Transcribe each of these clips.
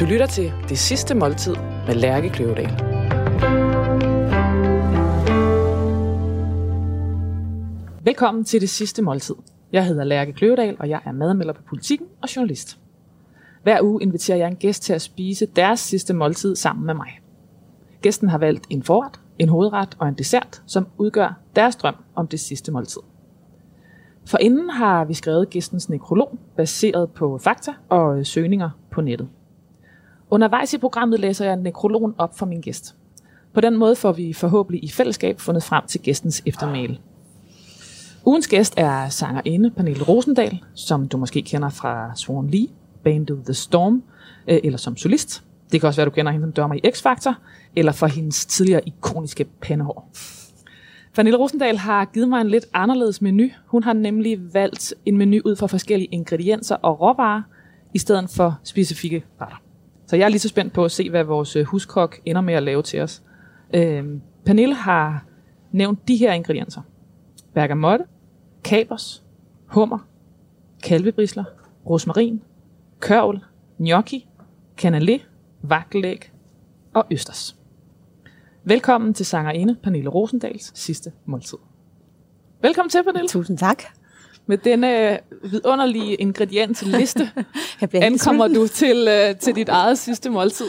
Du lytter til Det Sidste Måltid med Lærke Kløvedal. Velkommen til Det Sidste Måltid. Jeg hedder Lærke Kløvedal, og jeg er madmelder på Politiken og journalist. Hver uge inviterer jeg en gæst til at spise deres sidste måltid sammen med mig. Gæsten har valgt en forret, en hovedret og en dessert, som udgør deres drøm om det sidste måltid. For inden har vi skrevet gæstens nekrolog, baseret på fakta og søgninger på nettet. Undervejs i programmet læser jeg nekrologen op for min gæst. På den måde får vi forhåbentlig i fællesskab fundet frem til gæstens eftermæle. Ugens gæst er sangerinde Pernille Rosendal, som du måske kender fra Swan Lee, bandet The Storm, øh, eller som solist. Det kan også være, du kender hende som dømmer i X-Factor, eller fra hendes tidligere ikoniske pandehår. Pernille Rosendal har givet mig en lidt anderledes menu. Hun har nemlig valgt en menu ud fra forskellige ingredienser og råvarer, i stedet for specifikke retter. Så jeg er lige så spændt på at se, hvad vores øh, huskok ender med at lave til os. Øhm, Pernille har nævnt de her ingredienser. Bergamotte, kapers, hummer, kalvebrisler, rosmarin, kørvel, gnocchi, canalé, vakkelæg og østers. Velkommen til sangerinde Pernille Rosendals sidste måltid. Velkommen til, Pernille. Tusind tak. Med denne vidunderlige ingrediensliste ankommer du til, øh, til dit eget sidste måltid.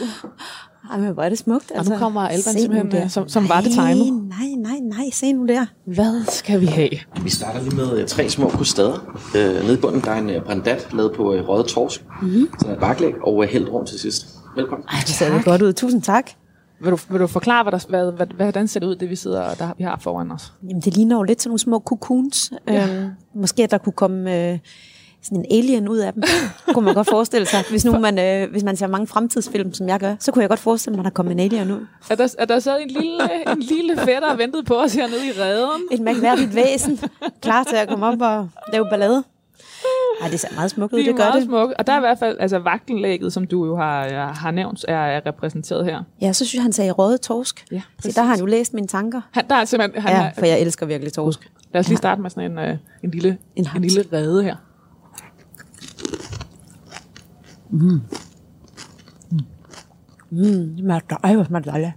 Ej, men hvor er det smukt. Altså. Og nu kommer Alban simpelthen, der. øh, som- som var det Nej, timet. Nej, nej, nej, se nu der. Hvad skal vi have? Vi starter lige med øh, tre små kostader. Øh, nede i bunden der er en øh, brandat lavet på øh, røget torsk. Mm-hmm. Så er der baklæg og øh, hældt rum til sidst. Velkommen. Ej, det ser det godt ud. Tusind tak. Vil du, vil du forklare, hvad der, hvad, hvad, hvordan ser det ud, det vi sidder der, vi har foran os? Jamen, det ligner jo lidt sådan nogle små cocoons. Ja. Øhm, måske at der kunne komme øh, sådan en alien ud af dem. kunne man godt forestille sig. Hvis nu man, øh, hvis man ser mange fremtidsfilm, som jeg gør, så kunne jeg godt forestille mig, at der kom en alien ud. Er der, er der så en lille, en lille fætter ventet på os hernede i redden? Et mærkværdigt væsen, klar til at komme op og lave ballade. Ej, det ser meget smukt ud, De er det gør meget det. smukke. Og der er i hvert fald, altså vagtelægget, som du jo har, har nævnt, er, er repræsenteret her. Ja, så synes jeg, han sagde røde torsk. Ja, Så der har han jo læst mine tanker. Han, der er simpelthen, han Ja, har, for jeg elsker virkelig torsk. lad os lige starte med sådan en, øh, en, lille, En en, lille rede her. Mm, det smager, ej, hvor smager dejligt.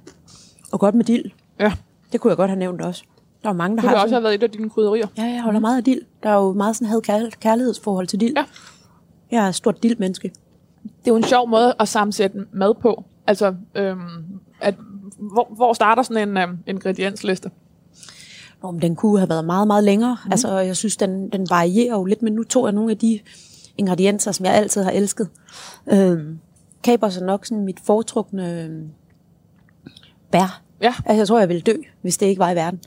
Og godt med dild. Ja, Det kunne jeg godt have nævnt også. Der er mange, der det har kunne også have været et af dine krydderier. Ja, jeg holder meget af dild. Der er jo meget sådan had kærl- kærlighedsforhold til dild. Ja. Jeg er et stort dildmenneske. Det er jo en sjov måde at sammensætte mad på. Altså, øhm, at, hvor, hvor starter sådan en øhm, ingrediensliste? Nå, men den kunne have været meget, meget længere. Mm. Altså, jeg synes, den, den varierer jo lidt, men nu tog jeg nogle af de ingredienser, som jeg altid har elsket. Øhm, kapers er nok sådan mit foretrukne øhm, bær. Ja. Altså, jeg tror, jeg ville dø, hvis det ikke var i verden.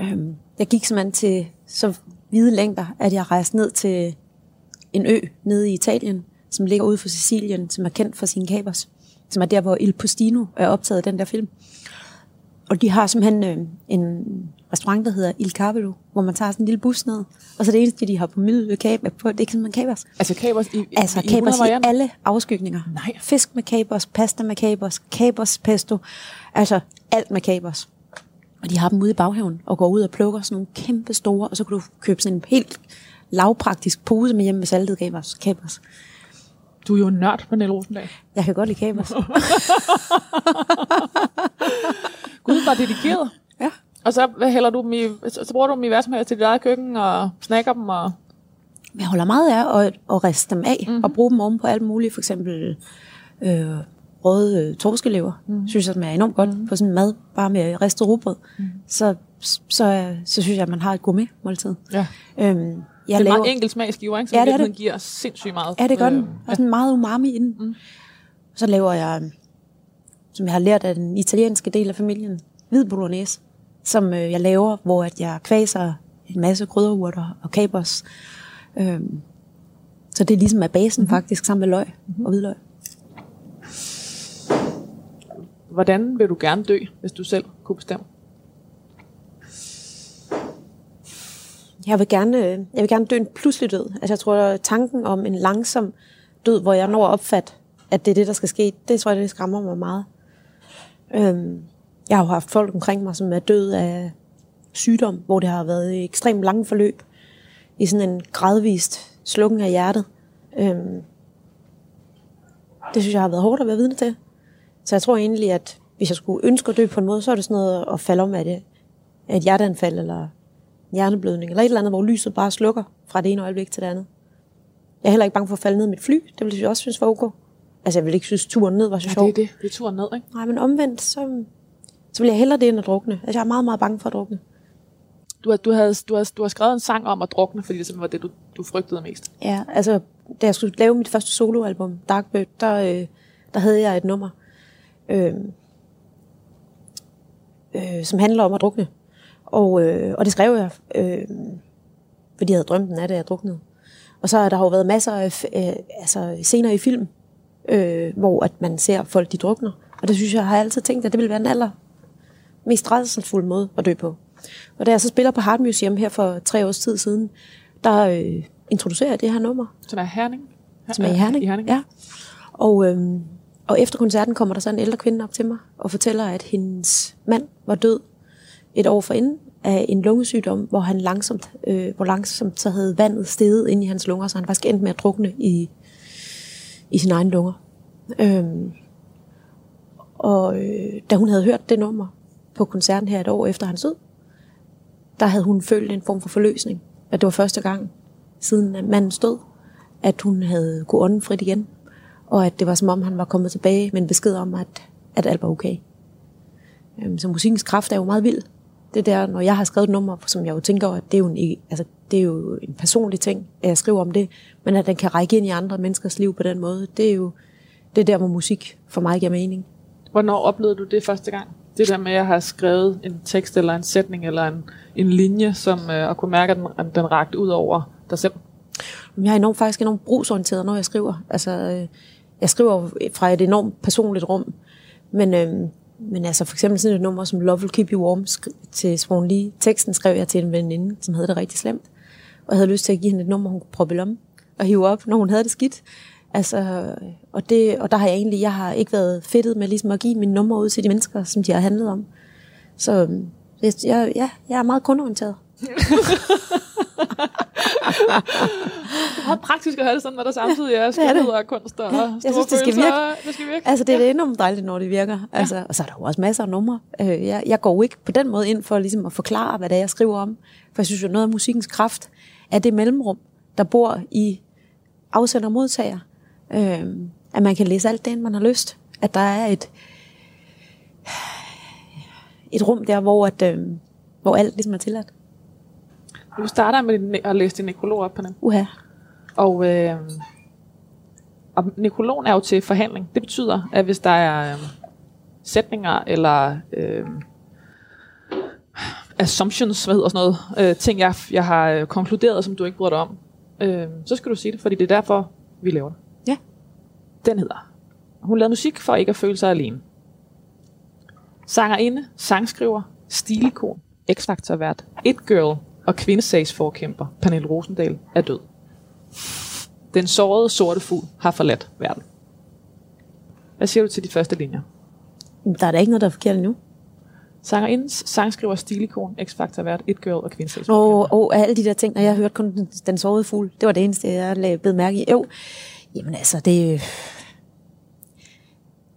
Øhm, jeg gik simpelthen til så hvide længder, at jeg rejste ned til en ø nede i Italien, som ligger ude for Sicilien, som er kendt for sine kapers. Som er der, hvor Il Postino er optaget den der film. Og de har simpelthen øh, en restaurant, der hedder Il Carvelo, hvor man tager sådan en lille bus ned. Og så det eneste, de har på menu, kab, på, det er ikke kapers. Altså kapers i, Altså i, kapers 100 i alle afskygninger. Nej. Fisk med kapers, pasta med kapers, kapers pesto. Altså alt med kapers. Og de har dem ude i baghaven og går ud og plukker sådan nogle kæmpe store, og så kan du købe sådan en helt lavpraktisk pose med hjem med saltet kapers. kapers. Du er jo en nørd, Pernille Rosendal. Jeg kan godt lide kapers. Gud, var dedikeret. ja. Og så hvad hælder du dem i, så, så bruger du dem i hvad som helst til dit eget køkken og snakker dem og... Jeg holder meget af at, at riste dem af mm-hmm. og bruge dem oven på alt muligt. For eksempel øh, røde øh, torskelever, mm-hmm. synes jeg smager enormt godt mm-hmm. på sådan mad, bare med ristet rugbrød. Mm-hmm. Så, så, så, synes jeg, at man har et gourmet måltid. Ja. Øhm, Det jeg er laver, meget enkelt smagsgiver, ikke? Som Ja, det er det det. giver sindssygt meget. Ja, det gør den. Og sådan meget umami i den. Mm. Så laver jeg, som jeg har lært af den italienske del af familien, hvid bolognese, som øh, jeg laver, hvor at jeg kvaser en masse krydderurter og kapers. Øhm, så det er ligesom af basen mm-hmm. faktisk, sammen med løg mm-hmm. og hvidløg. Hvordan vil du gerne dø, hvis du selv kunne bestemme? Jeg vil gerne, øh, jeg vil gerne dø en pludselig død. Altså jeg tror, at tanken om en langsom død, hvor jeg når at opfatte, at det er det, der skal ske, det tror jeg, det skræmmer mig meget. Øhm, jeg har jo haft folk omkring mig, som er død af sygdom, hvor det har været ekstremt lange forløb, i sådan en gradvist slukken af hjertet. Øhm, Det synes jeg har været hårdt at være vidne til. Så jeg tror egentlig, at hvis jeg skulle ønske at dø på en måde, så er det sådan noget at falde om af det. Et hjerteanfald eller en hjerneblødning, eller et eller andet, hvor lyset bare slukker fra det ene øjeblik til det andet. Jeg er heller ikke bange for at falde ned med et fly. Det ville jeg også synes var ok. Altså, jeg ville ikke synes, turen ned var så Ja, sjov. det er det. Det er turen ned, ikke? Nej, men omvendt, så, så vil jeg hellere det end at drukne. Altså, jeg er meget, meget bange for at drukne. Du har, du, havde, du, har, du har skrevet en sang om at drukne, fordi det simpelthen var det, du, du frygtede mest. Ja, altså, da jeg skulle lave mit første soloalbum, Darkbird, der, øh, der havde jeg et nummer, øh, øh, som handler om at drukne. Og, øh, og det skrev jeg, øh, fordi jeg havde drømt den af det, jeg druknede. Og så har der jo været masser af øh, altså, scener i film, øh, hvor at man ser folk, de drukner. Og det synes jeg, har jeg altid tænkt, at det ville være den aller mest rædselsfulde måde at dø på. Og da jeg så spiller på Heart Museum her for tre års tid siden, der øh, introducerer jeg det her nummer, Som er Herning. som er i Herning. I Herning. Ja. Og, øhm, og efter koncerten kommer der så en ældre kvinde op til mig og fortæller, at hendes mand var død et år forinden af en lungesygdom, hvor han langsomt, øh, hvor langsomt så havde vandet steget ind i hans lunger, så han faktisk endte med at drukne i, i sine egne lunger. Øhm, og øh, da hun havde hørt det nummer på koncerten her et år efter hans død, der havde hun følt en form for forløsning. At det var første gang siden at manden stod, at hun havde kunne ånden frit igen. Og at det var som om, han var kommet tilbage med en besked om, at, at alt var okay. Øhm, Så musikkens kraft er jo meget vild. Det der, når jeg har skrevet et nummer, som jeg jo tænker, at det er jo en, altså, det er jo en personlig ting, at jeg skriver om det, men at den kan række ind i andre menneskers liv på den måde, det er jo det er der, hvor musik for mig giver mening. Hvornår oplevede du det første gang? Det der med at have skrevet en tekst eller en sætning eller en, en linje, som øh, at kunne mærke, at den, at den rakte ud over dig selv. Jeg er enormt, faktisk enormt brugsorienteret, når jeg skriver. Altså, øh, jeg skriver fra et enormt personligt rum. Men, øh, men altså for eksempel sådan et nummer som Love Will Keep You Warm til Swan Lee. Teksten skrev jeg til en veninde, som havde det rigtig slemt. Og jeg havde lyst til at give hende et nummer, hun kunne proppe i lommen og hive op, når hun havde det skidt. Altså, og, det, og der har jeg egentlig, jeg har ikke været fedtet med ligesom at give mine numre ud til de mennesker, som de har handlet om. Så øhm, jeg, jeg, ja, jeg er meget kundeorienteret. Meget praktisk at have det sådan, når der samtidig er skønhed og kunst og Ja, store jeg synes, det skal følelser. Det skal virke. Altså, det er enormt dejligt, når det virker. Altså, og så er der jo også masser af numre. Øh, jeg, jeg går jo ikke på den måde ind for ligesom at forklare, hvad det er, jeg skriver om. For jeg synes jo, noget af musikkens kraft er det mellemrum, der bor i afsender og modtager. Øh, at man kan læse alt det, man har lyst. At der er et, et rum der, hvor, at, øh, hvor alt ligesom er tilladt. Du starter med at læse din nekrolog op på den. Uha. Og, øh, og nekrologen er jo til forhandling. Det betyder, at hvis der er øh, sætninger eller øh, assumptions, hvad hedder sådan noget, øh, ting, jeg, jeg har øh, konkluderet, som du ikke bryder dig om, øh, så skal du sige det, fordi det er derfor, vi laver det. Ja. Den hedder, hun lavede musik for ikke at føle sig alene. Sangerinde, sangskriver, stilikon, X-Factor vært, It Girl og kvindesagsforkæmper Pernille Rosendal er død. Den sårede sorte fugl har forladt verden. Hvad siger du til de første linjer? Der er da ikke noget, der er forkert endnu. Sangerindens sangskriver, stilikon, X-Factor vært, It Girl og kvindesagsforkæmper. Og, og alle de der ting, når jeg hørte kun den, den sårede fugl, det var det eneste, jeg blevet mærke i. Jo, jamen altså, det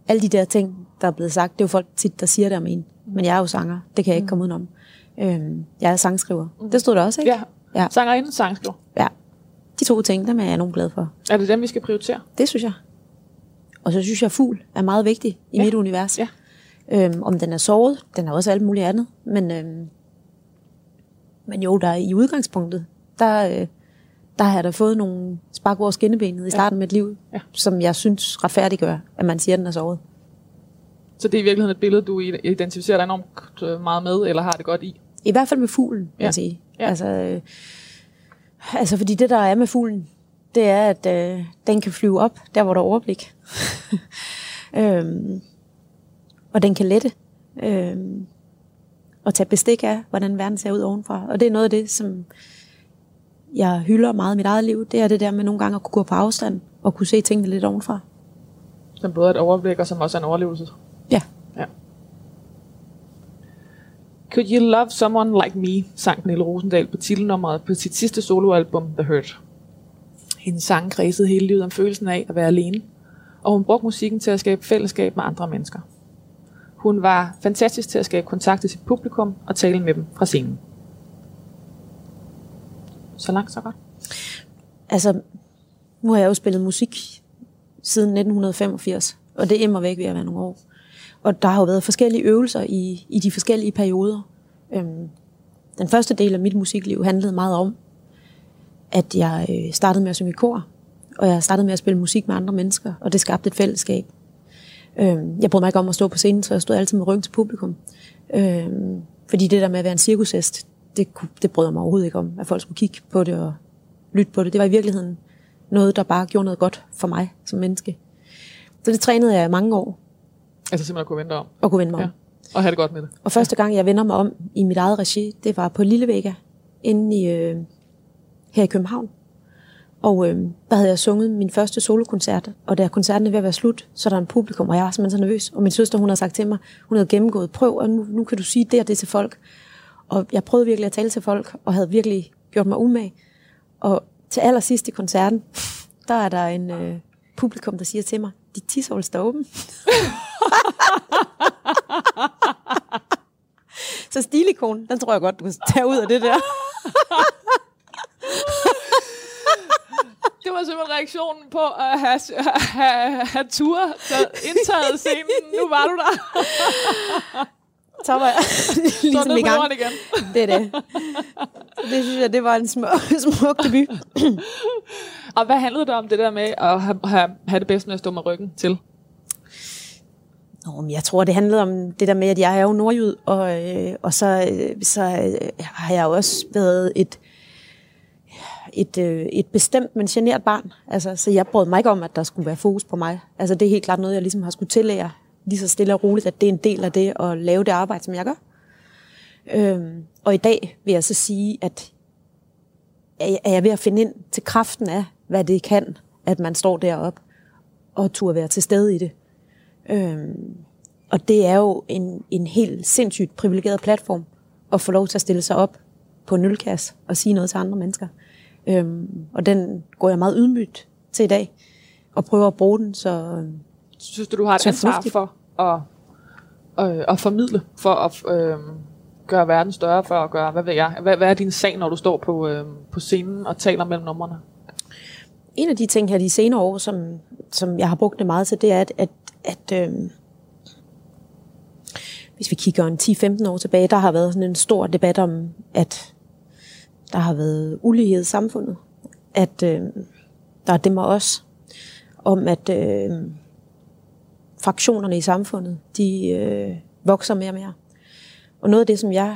alle de der ting, der er blevet sagt, det er jo folk tit, der siger det om en. Men jeg er jo sanger, det kan jeg ikke komme udenom. Øhm, jeg er sangskriver. Det stod der også, ikke? Ja. Ja. Sangerindens sangskriver. ja. De to ting, dem er jeg enormt glad for. Er det dem, vi skal prioritere? Det synes jeg. Og så synes jeg, at fugl er meget vigtig i Ja. mit univers. Ja. Øhm, om den er såret, den er også alt muligt andet. Men, øhm, men jo, der er i udgangspunktet, der, øh, der har jeg da fået nogle spark over skinnebenet i starten ja. med et liv, Ja. som jeg synes retfærdiggør, at man siger, at den er såret. Så det er i virkeligheden et billede, du identificerer dig enormt meget med, eller har det godt i? I hvert fald med fuglen, vil Ja. jeg sige. Ja. Altså, øh, altså, fordi det, der er med fuglen, det er, at øh, den kan flyve op, der hvor der er overblik. øhm, og den kan lette. Øhm, og tage bestik af, hvordan verden ser ud ovenfra. Og det er noget af det, som jeg hylder meget i mit eget liv. Det er det der med nogle gange at kunne gå på afstand og kunne se tingene lidt ovenfra. Som både er et overblik, og som også er en overlevelse. Ja. Could You Love Someone Like Me, sang Pernille Rosendal på titelnummeret på sit sidste soloalbum, The Hurt. Hendes sang kredsede hele livet om følelsen af at være alene, og hun brugte musikken til at skabe fællesskab med andre mennesker. Hun var fantastisk til at skabe kontakt til sit publikum og tale med dem fra scenen. Så langt, så godt. Altså, nu har jeg jo spillet musik siden 1985, og det er immer væk ved at være nogle år. Og der har jo været forskellige øvelser i, i de forskellige perioder. Øhm, den første del af mit musikliv handlede meget om, at jeg øh, startede med at synge i kor, og jeg startede med at spille musik med andre mennesker, og det skabte et fællesskab. Øhm, jeg brød mig ikke om at stå på scenen, så jeg stod altid med ryggen til publikum. Øhm, fordi det der med at være en cirkushest, det, det brød jeg mig overhovedet ikke om, at folk skulle kigge på det og lytte på det. Det var i virkeligheden noget, der bare gjorde noget godt for mig som menneske. Så det trænede jeg i mange år. Altså simpelthen at kunne vente om. Og kunne vende mig om. Ja. Og have det godt med det. Og første gang, jeg vender mig om i mit eget regi, det var på Lille Vega, inde i, øh, her i København. Og øh, der havde jeg sunget min første solokoncert, og da koncerten er ved at være slut, så er der en publikum, og jeg var simpelthen så nervøs. Og min søster, hun har sagt til mig, hun havde gennemgået, prøv, og nu, nu kan du sige det og det til folk. Og jeg prøvede virkelig at tale til folk, og havde virkelig gjort mig umag. Og til allersidst i koncerten, der er der en øh, publikum, der siger til mig, dit tishål står åben. så stilikon, den tror jeg godt, du kan tage ud af det der. det var simpelthen reaktionen på at have, have, have tur, indtaget scenen. Nu var du der. Så var jeg ligesom i gang. igen. Det er det. Det synes jeg, det var en smuk, smuk debut. Og hvad handlede det om, det der med at have, have, have det bedst med at stå med ryggen til? Nå, men jeg tror, det handlede om det der med, at jeg er jo nordjyd, og, øh, og så, øh, så øh, har jeg jo også været et, et, øh, et bestemt, men generet barn. Altså, så jeg brød mig ikke om, at der skulle være fokus på mig. Altså, det er helt klart noget, jeg ligesom har skulle tillære lige så stille og roligt, at det er en del af det at lave det arbejde, som jeg gør. Øhm, og i dag vil jeg så sige, at er jeg ved at finde ind til kraften af, hvad det kan, at man står deroppe og turde være til stede i det. Øhm, og det er jo en, en helt sindssygt privilegeret platform at få lov til at stille sig op på nulkasse og sige noget til andre mennesker. Øhm, og den går jeg meget ydmygt til i dag, og prøver at bruge den så Synes du, du har et ansvar for at, øh, at formidle, for at øh, gøre verden større, for at gøre, hvad ved jeg, hvad, hvad er din sag, når du står på, øh, på scenen og taler mellem numrene? En af de ting her de senere år, som, som jeg har brugt det meget til, det er, at, at, at øh, hvis vi kigger en 10-15 år tilbage, der har været sådan en stor debat om, at der har været ulighed i samfundet. At øh, der er dem og os. Om at øh, fraktionerne i samfundet, de øh, vokser mere og mere. Og noget af det, som jeg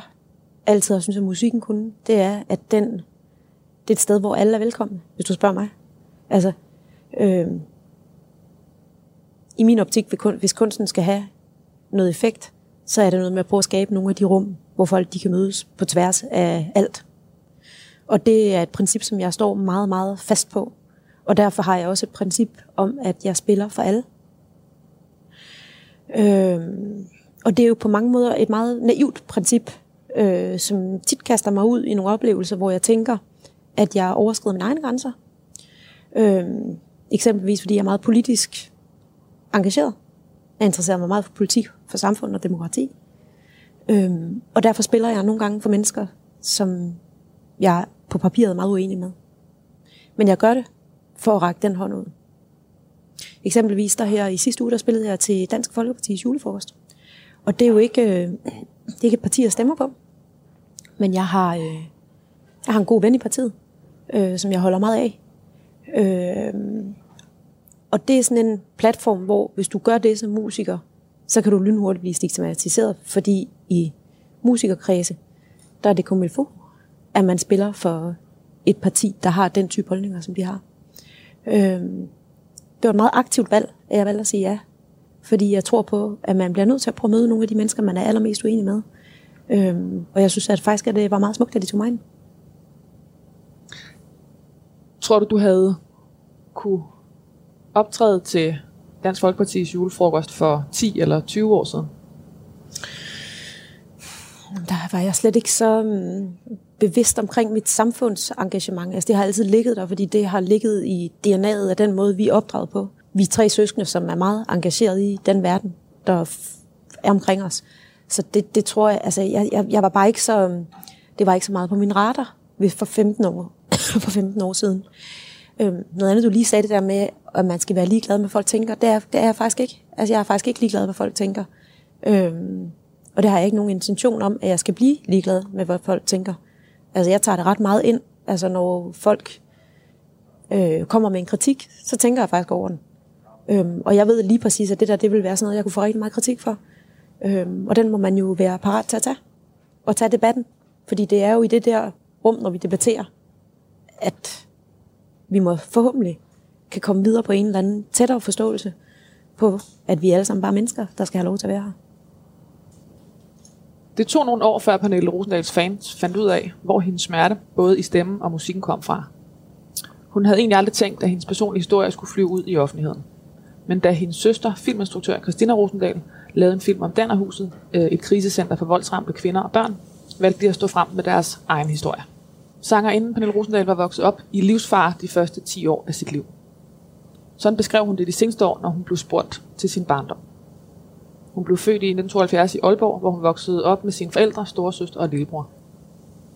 altid har syntes, at musikken kunne, det er, at den, det er et sted, hvor alle er velkomne, hvis du spørger mig. Altså, øh, i min optik, hvis kunsten skal have noget effekt, så er det noget med at prøve at skabe nogle af de rum, hvor folk de kan mødes på tværs af alt. Og det er et princip, som jeg står meget, meget fast på. Og derfor har jeg også et princip om, at jeg spiller for alle. Øh, og det er jo på mange måder et meget naivt princip, øh, som tit kaster mig ud i nogle oplevelser, hvor jeg tænker, at jeg overskrider mine egne grænser. Øh, eksempelvis fordi jeg er meget politisk engageret. Jeg interesserer mig meget for politik, for samfund og demokrati. Øh, og derfor spiller jeg nogle gange for mennesker, som jeg på papiret er meget uenig med. Men jeg gør det for at række den hånd ud. Eksempelvis der her i sidste uge, der spillede jeg til Dansk Folkeparti's julefrokost. Og det er jo ikke, øh, det er ikke et parti, jeg stemmer på. Men jeg har, øh, jeg har en god ven i partiet, øh, som jeg holder meget af. Øh, og det er sådan en platform, hvor hvis du gør det som musiker, så kan du lynhurtigt blive stigmatiseret, fordi i musikerkredse, der er det kun få, at man spiller for et parti, der har den type holdninger, som de har. Øh, det var et meget aktivt valg, at jeg valgte at sige ja. Fordi jeg tror på, at man bliver nødt til at prøve at møde nogle af de mennesker, man er allermest uenig med. Øhm, og jeg synes at faktisk, at det var meget smukt, at de tog mig ind. Tror du, du havde kunne optræde til Dansk Folkeparti's julefrokost for 10 eller 20 år siden? Der var jeg slet ikke så bevidst omkring mit samfundsengagement. Altså det har altid ligget der, fordi det har ligget i DNA'et af den måde, vi er opdraget på. vi er tre søskende, som er meget engageret i den verden, der er omkring os. Så det, det tror jeg, altså jeg, jeg, jeg var bare ikke så, det var ikke så meget på min radar ved- for 15 år, for 15 år siden. Øhm, noget andet, du lige sagde det der med, at man skal være ligeglad med, hvad folk tænker, det er, det er jeg faktisk ikke. Altså jeg er faktisk ikke ligeglad med, hvad folk tænker. Øhm, og det har jeg ikke nogen intention om, at jeg skal blive ligeglad med, hvad folk tænker. Altså jeg tager det ret meget ind. Altså når folk øh, kommer med en kritik, så tænker jeg faktisk over den. Øhm, og jeg ved lige præcis, at det der, det vil være sådan noget, jeg kunne få rigtig meget kritik for. Øhm, og den må man jo være parat til at tage. Og tage debatten. Fordi det er jo i det der rum, når vi debatterer, at vi må forhåbentlig kan komme videre på en eller anden tættere forståelse på, at vi alle sammen bare mennesker, der skal have lov til at være her. Det tog nogle år, før Pernille Rosendals fans fandt ud af, hvor hendes smerte, både i stemmen og musikken, kom fra. Hun havde egentlig aldrig tænkt, at hendes personlige historie skulle flyve ud i offentligheden. Men da hendes søster, filminstruktør Christina Rosendal, lavede en film om Dannerhuset, øh, et krisecenter for voldsramte kvinder og børn, valgte de at stå frem med deres egen historie. Sangerinden Pernille Rosendal var vokset op i livsfar de første 10 år af sit liv. Sådan beskrev hun det de seneste år, når hun blev spurgt til sin barndom. Hun blev født i 1972 i Aalborg, hvor hun voksede op med sine forældre, storesøster og lillebror.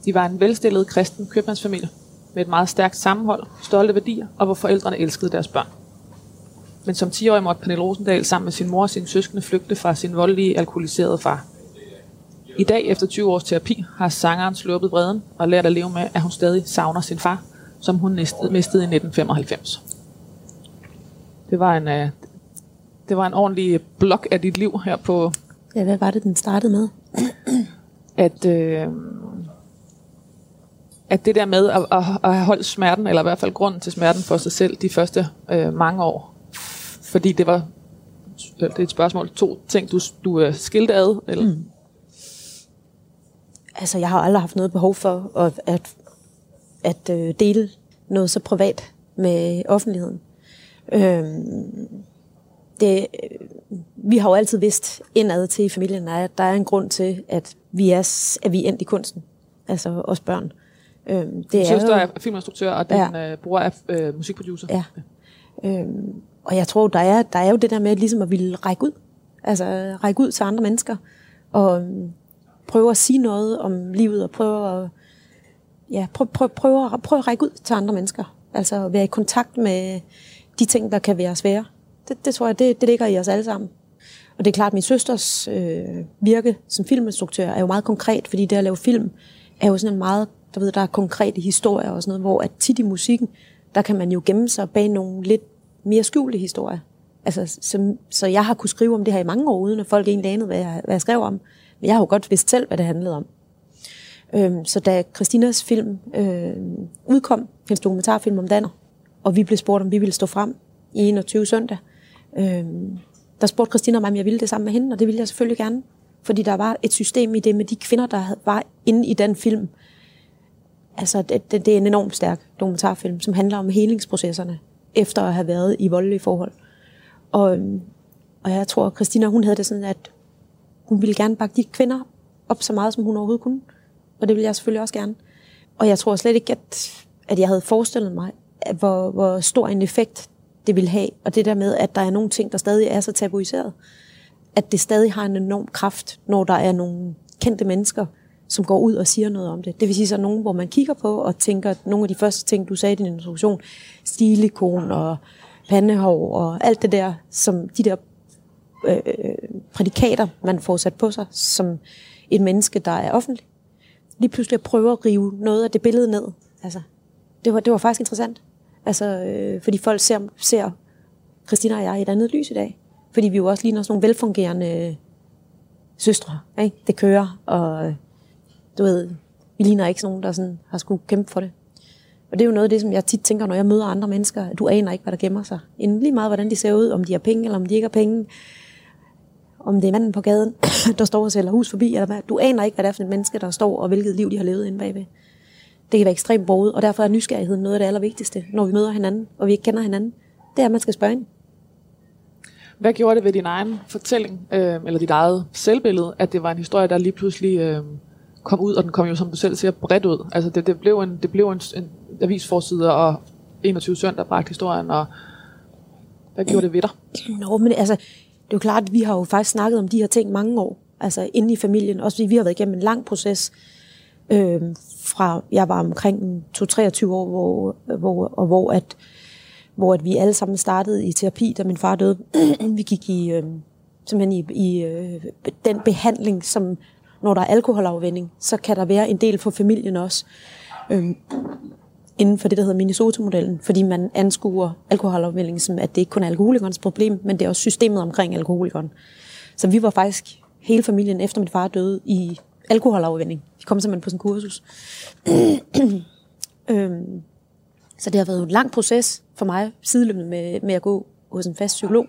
De var en velstillet kristen købmandsfamilie med et meget stærkt sammenhold, stolte værdier og hvor forældrene elskede deres børn. Men som 10-årig måtte Pernille Rosendal sammen med sin mor og sine søskende flygte fra sin voldelige, alkoholiserede far. I dag, efter 20 års terapi, har sangeren sluppet vreden og lært at leve med, at hun stadig savner sin far, som hun mistede, mistede i 1995. Det var en, øh, det var en ordentlig blok af dit liv her på, Ja, hvad var det, den startede med? at, øh, at det der med at, at, at have holdt smerten, eller i hvert fald grunden til smerten for sig selv de første øh, mange år, fordi det var det er et spørgsmål, to ting, du, du øh, skilte ad, eller? Mm. Altså, jeg har aldrig haft noget behov for at, at, at øh, dele noget så privat med offentligheden. Øhm, det, øh, vi har jo altid vidst indad til i familien, at der er en grund til, at vi er, at vi er endt i kunsten. Altså os børn. Øhm, det Din søster jo- er filminstruktør, og din ja. øh, bror er øh, musikproducer. Ja. Øhm, og jeg tror, der er, der er jo det der med ligesom at ville række ud. Altså række ud til andre mennesker. Og øhm, prøve at sige noget om livet, og prøve at, ja, prøve, prøve, prøve, at, prøve at række ud til andre mennesker. Altså være i kontakt med de ting, der kan være svære. Det, det tror jeg, det, det ligger i os alle sammen. Og det er klart, at min søsters øh, virke som filminstruktør er jo meget konkret, fordi det at lave film er jo sådan en meget, der ved, der er konkrete historier og sådan noget, hvor at tit i musikken, der kan man jo gemme sig bag nogle lidt mere skjulte historier. Altså, så, så jeg har kunnet skrive om det her i mange år, uden at folk egentlig anede, hvad jeg, hvad jeg skrev om. Men jeg har jo godt vidst selv, hvad det handlede om. Øhm, så da Christinas film øh, udkom, hendes dokumentarfilm om Danner, og vi blev spurgt, om vi ville stå frem i 21 søndag, øh, der spurgte Christina mig, om jeg ville det sammen med hende, og det ville jeg selvfølgelig gerne. Fordi der var et system i det med de kvinder, der var inde i den film. Altså, det, det, det er en enormt stærk dokumentarfilm, som handler om helingsprocesserne, efter at have været i voldelige forhold. Og, øhm, og jeg tror, at Christina, hun havde det sådan, at hun ville gerne bakke de kvinder op så meget, som hun overhovedet kunne. Og det ville jeg selvfølgelig også gerne. Og jeg tror slet ikke, at, at jeg havde forestillet mig, at hvor, hvor stor en effekt det vil have. Og det der med, at der er nogle ting, der stadig er så tabuiseret. At det stadig har en enorm kraft, når der er nogle kendte mennesker, som går ud og siger noget om det. Det vil sige så nogen, hvor man kigger på og tænker, at nogle af de første ting, du sagde i din introduktion, stilikon og pandehår og alt det der, som de der øh, prædikater, man får sat på sig som et menneske, der er offentlig. Lige pludselig prøver at rive noget af det billede ned. Altså, det, var, det var faktisk interessant. Altså, øh, fordi folk ser, ser Christina og jeg i et andet lys i dag. Fordi vi jo også ligner sådan nogle velfungerende søstre. Ikke? Det kører, og øh, du ved, vi ligner ikke sådan nogen, der sådan har skulle kæmpe for det. Og det er jo noget af det, som jeg tit tænker, når jeg møder andre mennesker, at du aner ikke, hvad der gemmer sig. Inden lige meget, hvordan de ser ud, om de har penge, eller om de ikke har penge. Om det er manden på gaden, der står og sælger hus forbi, eller hvad. Du aner ikke, hvad det er for et menneske, der står, og hvilket liv de har levet inde bagved. Det kan være ekstremt broget, og derfor er nysgerrigheden noget af det allervigtigste, når vi møder hinanden, og vi ikke kender hinanden. Det er, at man skal spørge ind. Hvad gjorde det ved din egen fortælling, øh, eller dit eget selvbillede, at det var en historie, der lige pludselig øh, kom ud, og den kom jo, som du selv siger, bredt ud. Altså det, det blev en, det blev en, en avisforside, og 21 søndag bragte historien, og Hvad gjorde det ved dig? Nå, men altså, det er jo klart, at vi har jo faktisk snakket om de her ting mange år. Altså inde i familien. Også fordi vi har været igennem en lang proces. Øh, fra jeg var omkring 2-23 år, hvor, hvor, og hvor, at, hvor at vi alle sammen startede i terapi, da min far døde. vi gik i, øh, simpelthen i, i øh, den behandling, som når der er alkoholafvænding, så kan der være en del for familien også. Øh, inden for det, der hedder Minnesota-modellen, fordi man anskuer alkoholafvænding som, at det ikke kun er alkoholikernes problem, men det er også systemet omkring alkoholikeren. Så vi var faktisk hele familien, efter min far døde, i alkoholafvænding. Vi kom simpelthen på sådan en kursus. øhm, så det har været en lang proces for mig, sideløbende med, med at gå hos en fast psykolog,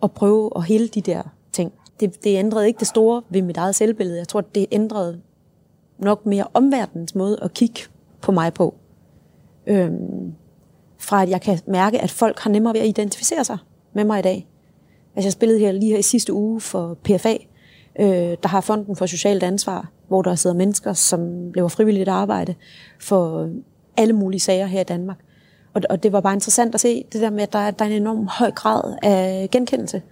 og prøve at hele de der ting. Det, det ændrede ikke det store ved mit eget selvbillede. Jeg tror, det ændrede nok mere omverdens måde at kigge på mig på. Øhm, fra at jeg kan mærke, at folk har nemmere ved at identificere sig med mig i dag. Altså jeg spillede her lige her i sidste uge for PFA, øh, der har Fonden for Socialt Ansvar, hvor der sidder mennesker, som laver frivilligt arbejde for alle mulige sager her i Danmark. Og, og det var bare interessant at se det der med, at der, der er en enorm høj grad af genkendelse.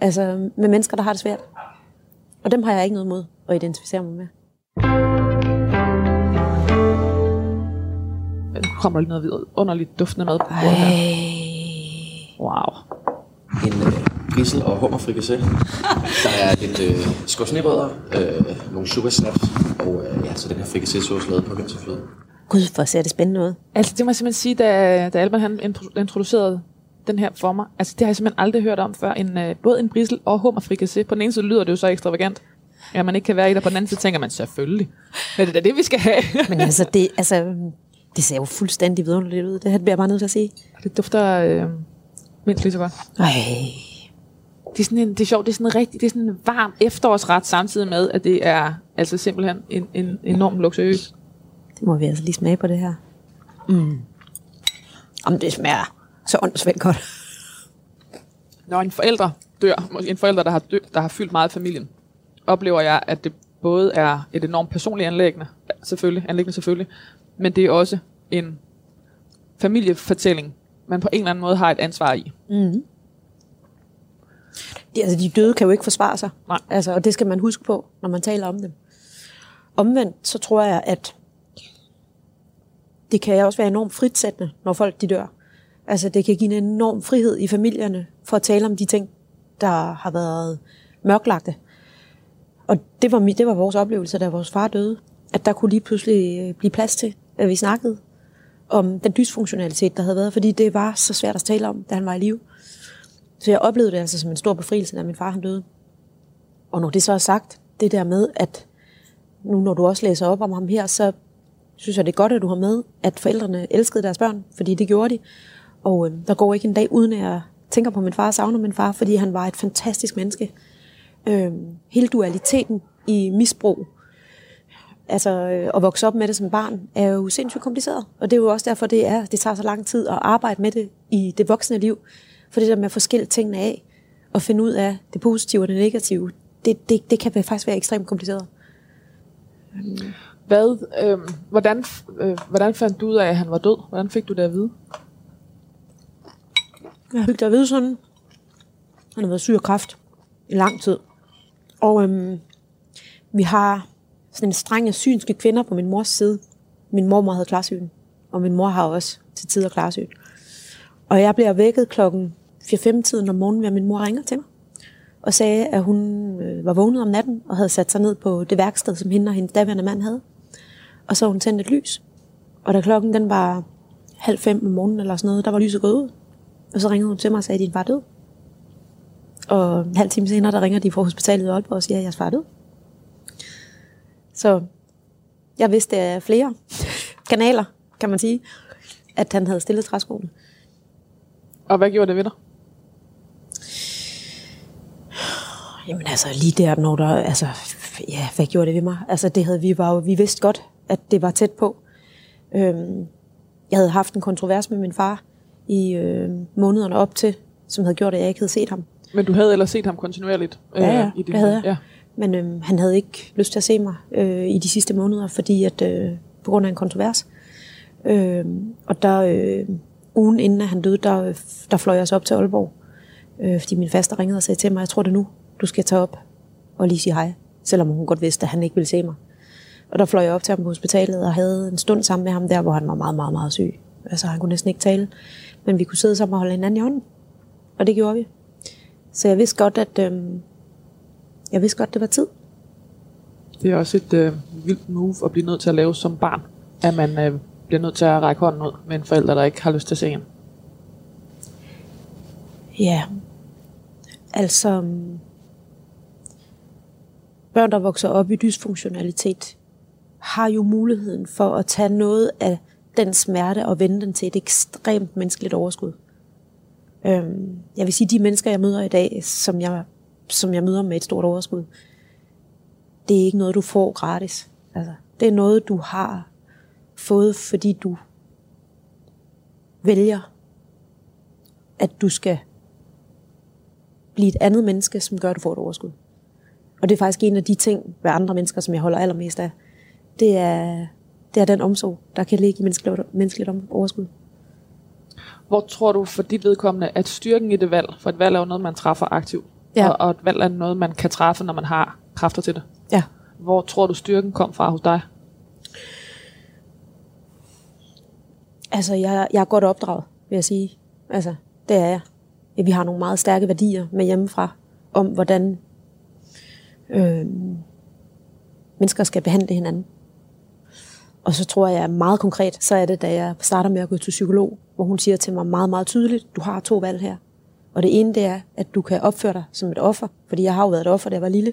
Altså med mennesker, der har det svært. Og dem har jeg ikke noget mod at identificere mig med. Nu kommer der noget underligt duftende mad på bordet her. Wow. En øh, grissel og hummerfrikassé. Der er lidt øh, skovsnebrødder, øh, nogle sugar snaps, og øh, ja, så den her frikassé-sauce lavet på hønsefløde. Gud, hvor ser det spændende ud. Altså, det må jeg simpelthen sige, da, da Alban han intro- introducerede den her for mig. Altså, det har jeg simpelthen aldrig hørt om før. En, øh, både en brisel og hummerfrikassé. På den ene side lyder det jo så ekstravagant. Ja, man ikke kan være i der. På den anden side tænker man, selvfølgelig. Men det er da det, vi skal have. Men altså, det, altså, det ser jo fuldstændig vidunderligt ud. Det her bliver jeg bare nødt til at sige. det dufter øh, mindst lige så godt. Ej. Det er, sådan en, det er sjovt, det er sådan en rigtig, det er sådan en varm efterårsret, samtidig med, at det er altså simpelthen en, en enorm luksuriøs. Det må vi altså lige smage på det her. Mm. Om det smager så åndssvagt godt. Når en forælder dør, en forælder, der har, dø, der har fyldt meget i familien, oplever jeg, at det både er et enormt personligt anlæggende, selvfølgelig, anlæggende selvfølgelig, men det er også en familiefortælling, man på en eller anden måde har et ansvar i. Mm. De, altså, de døde kan jo ikke forsvare sig. Nej. Altså, og det skal man huske på, når man taler om dem. Omvendt, så tror jeg, at det kan også være enormt fritsættende, når folk de dør. Altså, det kan give en enorm frihed i familierne for at tale om de ting, der har været mørklagte. Og det var, det var vores oplevelse, da vores far døde. At der kunne lige pludselig øh, blive plads til, at vi snakkede om den dysfunktionalitet, der havde været. Fordi det var så svært at tale om, da han var i live. Så jeg oplevede det altså som en stor befrielse, da min far han døde. Og når det så er sagt, det der med, at nu når du også læser op om ham her, så synes jeg, det er godt, at du har med, at forældrene elskede deres børn, fordi det gjorde de. Og øh, der går ikke en dag, uden at jeg tænker på min far og savner min far, fordi han var et fantastisk menneske. Øh, hele dualiteten i misbrug, altså øh, at vokse op med det som barn, er jo sindssygt kompliceret. Og det er jo også derfor, det, er, det tager så lang tid at arbejde med det i det voksne liv. For det der med at forskelle tingene af, og finde ud af det positive og det negative, det, det, det kan faktisk være ekstremt kompliceret. Hvad, øh, hvordan, øh, hvordan fandt du ud af, at han var død? Hvordan fik du det at vide? Jeg fik det at vide sådan, han har været syg af kræft i lang tid. Og øhm, vi har sådan en streng af synske kvinder på min mors side. Min mormor havde klarsyn, og min mor har også til tider klarsyn. Og jeg bliver vækket klokken 4-5-tiden om morgenen, hvor min mor ringer til mig og sagde, at hun øh, var vågnet om natten og havde sat sig ned på det værksted, som hende og hendes daværende mand havde. Og så hun tændte et lys. Og da klokken den var halv fem om morgenen eller sådan noget, der var lyset gået ud. Og så ringede hun til mig og sagde, at din far død. Og en halv time senere, der ringer de fra hospitalet i Aalborg og siger, at jeres far er død. Så jeg vidste af flere kanaler, kan man sige, at han havde stillet træskoene. Og hvad gjorde det ved dig? Jamen altså lige der, når der, altså, ja, hvad gjorde det ved mig? Altså det havde vi jo, vi vidste godt, at det var tæt på. Øhm, jeg havde haft en kontrovers med min far i øh, månederne op til, som havde gjort, at jeg ikke havde set ham. Men du havde ellers set ham kontinuerligt? øh, Ja, ja, i det havde jeg. Ja. Men øhm, han havde ikke lyst til at se mig øh, i de sidste måneder, fordi at øh, på grund af en kontrovers. Øh, og der øh, ugen inden at han døde, der, der fløj jeg så op til Aalborg Øh, fordi min faster ringede og sagde til mig, jeg tror det nu, du skal tage op og lige sige hej. Selvom hun godt vidste, at han ikke ville se mig. Og der fløj jeg op til ham på hospitalet og havde en stund sammen med ham der, hvor han var meget, meget, meget syg. Altså han kunne næsten ikke tale. Men vi kunne sidde sammen og holde hinanden i hånden. Og det gjorde vi. Så jeg vidste godt, at øhm, jeg vidste godt, det var tid. Det er også et øh, vildt move at blive nødt til at lave som barn. At man øh, bliver nødt til at række hånden ud med en forælder, der ikke har lyst til at se en. Ja, altså øhm, børn, der vokser op i dysfunktionalitet, har jo muligheden for at tage noget af den smerte og vende den til et ekstremt menneskeligt overskud. Øhm, jeg vil sige, de mennesker, jeg møder i dag, som jeg, som jeg møder med et stort overskud, det er ikke noget, du får gratis. Altså, det er noget, du har fået, fordi du vælger, at du skal blive et andet menneske, som gør, at du får et overskud. Og det er faktisk en af de ting ved andre mennesker, som jeg holder allermest af. Det er, det er den omsorg, der kan ligge i menneskeligt, menneskeligt overskud. Hvor tror du for dit vedkommende, at styrken i det valg, for et valg er jo noget, man træffer aktivt, Ja. og, og et valg er noget, man kan træffe, når man har kræfter til det. Ja. Hvor tror du, styrken kom fra hos dig? Altså, jeg, jeg er godt opdraget, vil jeg sige. Altså, det er jeg. Ja, Vi har nogle meget stærke værdier med hjemmefra, om hvordan øh, mennesker skal behandle hinanden. Og så tror jeg meget konkret, så er det, da jeg starter med at gå til psykolog, hvor hun siger til mig meget, meget tydeligt, du har to valg her. Og det ene, det er, at du kan opføre dig som et offer, fordi jeg har jo været et offer, da jeg var lille.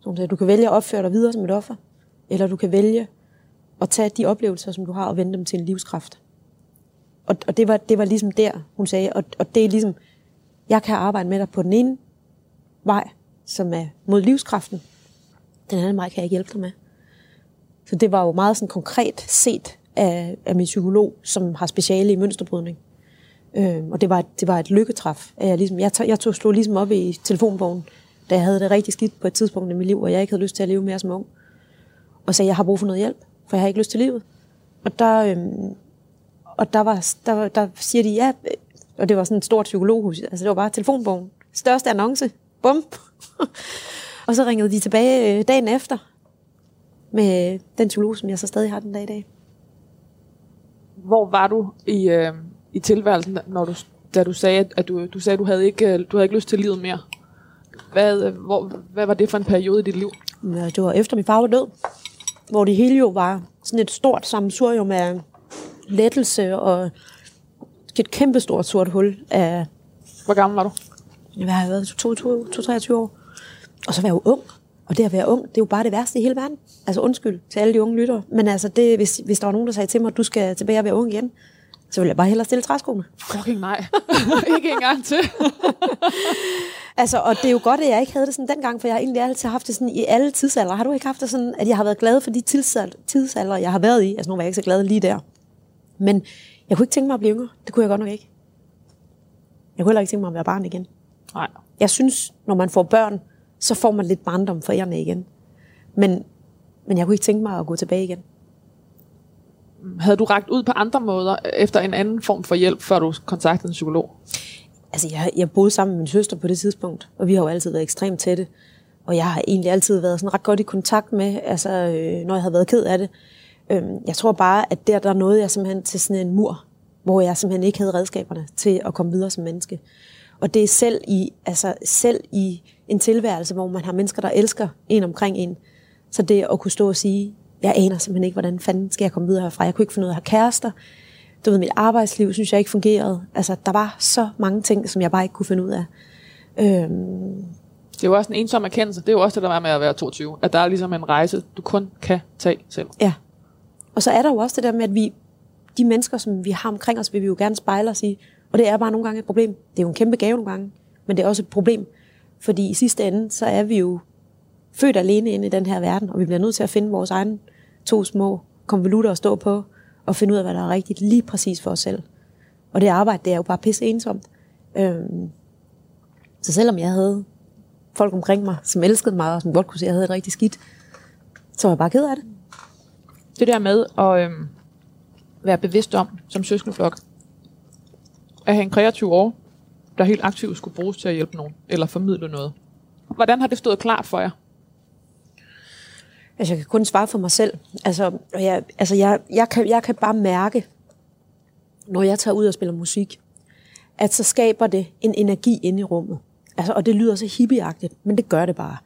Så hun siger, du kan vælge at opføre dig videre som et offer, eller du kan vælge at tage de oplevelser, som du har, og vende dem til en livskraft. Og, og det, var, det var ligesom der, hun sagde, og, og det er ligesom, jeg kan arbejde med dig på den ene vej, som er mod livskraften. Den anden vej kan jeg ikke hjælpe dig med. Så det var jo meget sådan konkret set af, af min psykolog, som har speciale i mønsterbrydning. Øh, og det var, det var et lykketræf. At Jeg, ligesom, jeg, tog, jeg tog, stod ligesom op i telefonbogen, da jeg havde det rigtig skidt på et tidspunkt i mit liv, og jeg ikke havde lyst til at leve mere som ung. Og sagde, jeg har brug for noget hjælp, for jeg har ikke lyst til livet. Og der, øhm, og der, var, der, var- der siger de, ja, og det var sådan et stort psykologhus, altså det var bare telefonbogen. Største annonce. Bum. og så ringede de tilbage øh, dagen efter med den psykolog, som jeg så stadig har den dag i dag. Hvor var du i, øh, i tilværelsen, når du, da du sagde, at du, du sagde, at du havde ikke, øh, du havde ikke lyst til livet mere? Hvad, øh, hvor, hvad var det for en periode i dit liv? Ja, det var efter min far var død, hvor det hele jo var sådan et stort sammensurium af lettelse og et kæmpestort sort hul af, Hvor gammel var du? Hvad har jeg været, 22-23 år. Og så var jeg jo ung. Og det at være ung, det er jo bare det værste i hele verden. Altså undskyld til alle de unge lyttere. Men altså, det, hvis, hvis der var nogen, der sagde til mig, at du skal tilbage og være ung igen, så ville jeg bare hellere stille træskoene. Fucking nej. ikke engang til. Altså, og det er jo godt, at jeg ikke havde det sådan dengang, for jeg har egentlig altid haft det sådan i alle tidsalder. Har du ikke haft det sådan, at jeg har været glad for de tidsalder, tidsalder jeg har været i? Altså, nu var jeg ikke så glad lige der. Men jeg kunne ikke tænke mig at blive yngre. Det kunne jeg godt nok ikke. Jeg kunne heller ikke tænke mig at være barn igen. Nej. Jeg synes, når man får børn, så får man lidt barndom for ærerne igen. Men, men jeg kunne ikke tænke mig at gå tilbage igen. Havde du ragt ud på andre måder efter en anden form for hjælp, før du kontaktede en psykolog? Altså, jeg, jeg boede sammen med min søster på det tidspunkt, og vi har jo altid været ekstremt tætte. Og jeg har egentlig altid været sådan ret godt i kontakt med, altså, øh, når jeg har været ked af det. Øhm, jeg tror bare, at der, der nåede jeg simpelthen til sådan en mur, hvor jeg simpelthen ikke havde redskaberne til at komme videre som menneske. Og det er selv i, altså, selv i en tilværelse, hvor man har mennesker, der elsker en omkring en. Så det at kunne stå og sige, jeg aner simpelthen ikke, hvordan fanden skal jeg komme videre herfra. Jeg kunne ikke finde ud af at have kærester. Du ved, mit arbejdsliv synes jeg ikke fungerede. Altså, der var så mange ting, som jeg bare ikke kunne finde ud af. Øhm, Det er jo også en ensom erkendelse. Det er jo også det, der er med at være 22. At der er ligesom en rejse, du kun kan tage selv. Ja. Og så er der jo også det der med, at vi, de mennesker, som vi har omkring os, vil vi jo gerne spejle os i. Og det er bare nogle gange et problem. Det er jo en kæmpe gave nogle gange, men det er også et problem. Fordi i sidste ende, så er vi jo født alene ind i den her verden, og vi bliver nødt til at finde vores egne to små konvolutter at stå på, og finde ud af, hvad der er rigtigt lige præcis for os selv. Og det arbejde, det er jo bare pisse ensomt. Øhm, så selvom jeg havde folk omkring mig, som elskede mig, og som godt kunne se, at jeg havde det rigtig skidt, så var jeg bare ked af det. Det der med at øhm, være bevidst om, som søskenflok, at have en kreativ år, der helt aktivt skulle bruges til at hjælpe nogen, eller formidle noget. Hvordan har det stået klart for jer? Altså, jeg kan kun svare for mig selv. Altså, og jeg, altså jeg, jeg, kan, jeg kan bare mærke, når jeg tager ud og spiller musik, at så skaber det en energi inde i rummet. Altså, og det lyder så hippieagtigt, men det gør det bare.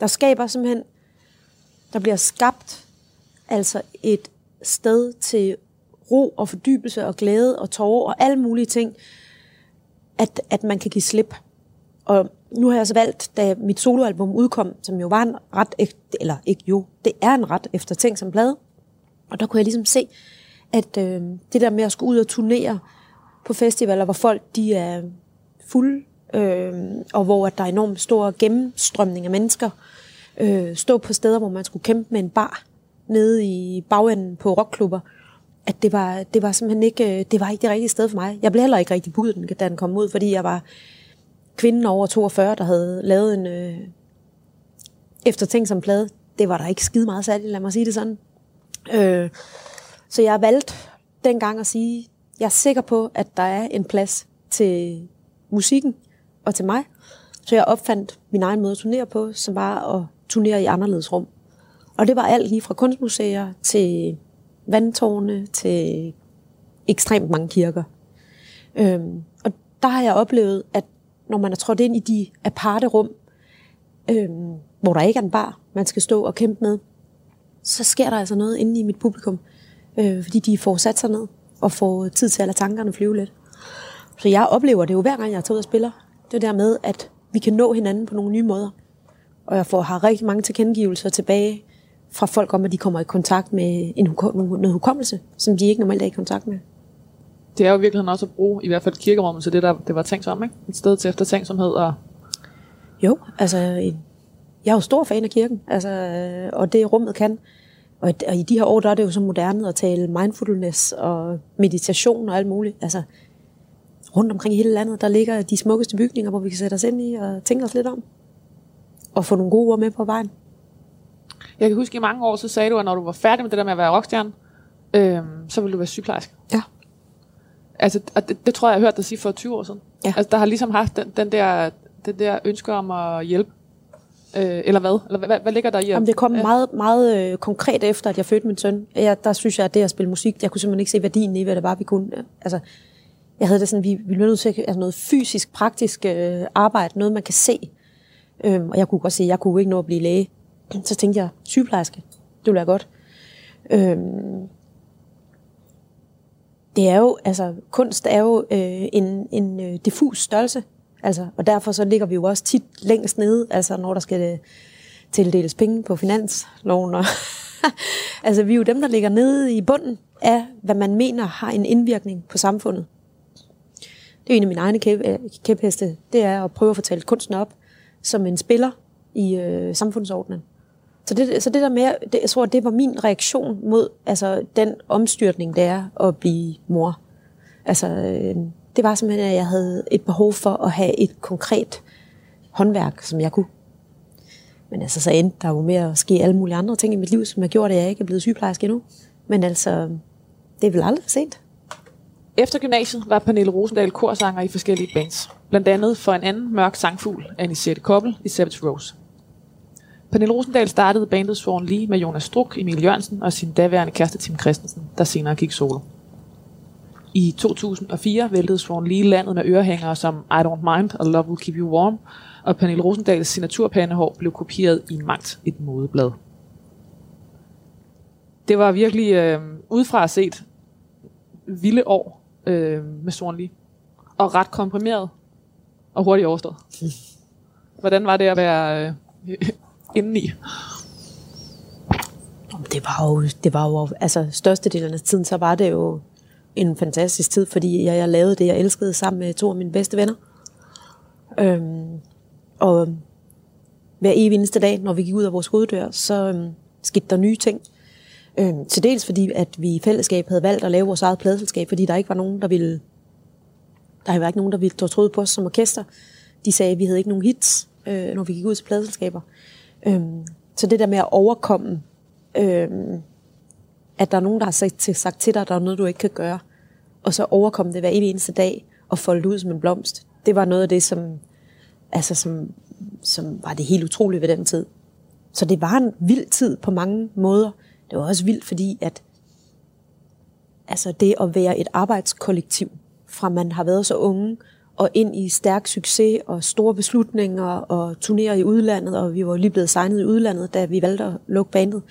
Der skaber simpelthen, der bliver skabt altså et sted til ro og fordybelse og glæde og tårer og alle mulige ting, at, at man kan give slip. Og nu har jeg så valgt, da mit soloalbum udkom, som jo var en ret, eller ikke jo, det er en ret efter ting som blad. Og der kunne jeg ligesom se, at øh, det der med at skulle ud og turnere på festivaler, hvor folk de er fulde, øh, og hvor at der er enormt stor gennemstrømning af mennesker, øh, stå på steder, hvor man skulle kæmpe med en bar nede i bagenden på rockklubber, at det var, det var simpelthen ikke, øh, det var ikke det rigtige sted for mig. Jeg blev heller ikke rigtig booket, da den kom ud, fordi jeg var kvinden over 42, der havde lavet en øh, efter som plade. Det var der ikke skide meget særligt, lad mig sige det sådan. Øh, så jeg valgte dengang at sige, jeg er sikker på, at der er en plads til musikken og til mig. Så jeg opfandt min egen måde at turnere på, som var at turnere i anderledes rum. Og det var alt lige fra kunstmuseer til vandtårne til ekstremt mange kirker. Øhm, og der har jeg oplevet, at når man er trådt ind i de aparte rum, øhm, hvor der ikke er en bar, man skal stå og kæmpe med, så sker der altså noget inde i mit publikum, øh, fordi de får sat sig ned og får tid til at lade tankerne flyve lidt. Så jeg oplever det jo hver gang, jeg tager ud og spiller. Det der med, at vi kan nå hinanden på nogle nye måder. Og jeg får, har rigtig mange tilkendegivelser tilbage fra folk om, at de kommer i kontakt med en, noget hukommelse, som de ikke normalt er i kontakt med. Det er jo i virkeligheden også at bruge, i hvert fald kirkerummet, til det, der det var tænkt som, ikke? Et sted til eftertænksomhed og... Jo, altså, jeg er jo stor fan af kirken, altså, og det rummet kan. Og, og i de her år, der er det jo så moderne at tale mindfulness og meditation og alt muligt. Altså, rundt omkring i hele landet, der ligger de smukkeste bygninger, hvor vi kan sætte os ind i og tænke os lidt om. Og få nogle gode ord med på vejen. Jeg kan huske, i mange år, så sagde du, at når du var færdig med det der med at være rockstjerne, øh, så ville du være sygeplejerske. Ja. Altså, og det, det tror jeg, jeg har hørt dig sige for 20 år siden. Ja. Altså, der har ligesom haft den, den, der, den der ønske om at hjælpe. Øh, eller hvad? Eller hvad, hvad ligger der i? Jamen, det kom meget, meget øh, konkret efter, at jeg fødte min søn. Jeg, der synes jeg, at det at spille musik, jeg kunne simpelthen ikke se værdien i, hvad det var, vi kunne. Altså, jeg havde det sådan, vi, vi blev nødt til at, altså noget fysisk, praktisk øh, arbejde, noget man kan se. Øhm, og jeg kunne godt se, at jeg kunne ikke nå at blive læge. Så tænkte jeg, sygeplejerske, det ville være godt. Øhm, det er jo, altså kunst er jo øh, en, en øh, diffus størrelse, altså, og derfor så ligger vi jo også tit længst nede, altså når der skal øh, tildeles penge på finansloven. Og altså vi er jo dem, der ligger nede i bunden af, hvad man mener har en indvirkning på samfundet. Det er en af mine egne øh, kæpheste, det er at prøve at fortælle kunsten op som en spiller i øh, samfundsordenen. Så det, så det der med, det, jeg tror, det var min reaktion mod altså, den omstyrtning, det er at blive mor. Altså, øh, det var simpelthen, at jeg havde et behov for at have et konkret håndværk, som jeg kunne. Men altså, så endte der jo med at ske alle mulige andre ting i mit liv, som har gjort, at jeg ikke er blevet sygeplejerske endnu. Men altså, det er vel aldrig for sent. Efter gymnasiet var Pernille Rosendal korsanger i forskellige bands. Blandt andet for en anden mørk sangfugl, Anisette Koppel i Savage Rose. Pernille Rosendal startede bandet Sworn lige med Jonas Struk, Emil Jørgensen og sin daværende kæreste Tim Christensen, der senere gik solo. I 2004 væltede Sworn lige landet med ørehængere som I Don't Mind og Love Will Keep You Warm, og Pernille Rosendals signaturpandehår blev kopieret i mangt et modeblad. Det var virkelig øh, udefra set vilde år øh, med Sworn lige. Og ret komprimeret og hurtigt overstået. Hvordan var det at være øh, indeni? Det var jo, det var jo altså størstedelen af tiden, så var det jo en fantastisk tid, fordi jeg, jeg lavede det, jeg elskede sammen med to af mine bedste venner. Øhm, og øhm, hver evig eneste dag, når vi gik ud af vores hoveddør, så øhm, skete der nye ting. Øhm, til dels fordi, at vi i fællesskab havde valgt at lave vores eget pladeselskab, fordi der ikke var nogen, der ville der var ikke nogen, der ville troede på os som orkester. De sagde, at vi havde ikke nogen hits, øh, når vi gik ud til pladeselskaber. Øhm, så det der med at overkomme, øhm, at der er nogen, der har sagt til, sagt til dig, at der er noget, du ikke kan gøre, og så overkomme det hver eneste dag og folde ud som en blomst, det var noget af det, som, altså, som, som var det helt utrolige ved den tid. Så det var en vild tid på mange måder. Det var også vildt, fordi at altså det at være et arbejdskollektiv, fra man har været så unge, og ind i stærk succes og store beslutninger og turnere i udlandet, og vi var lige blevet signet i udlandet, da vi valgte at lukke bandet.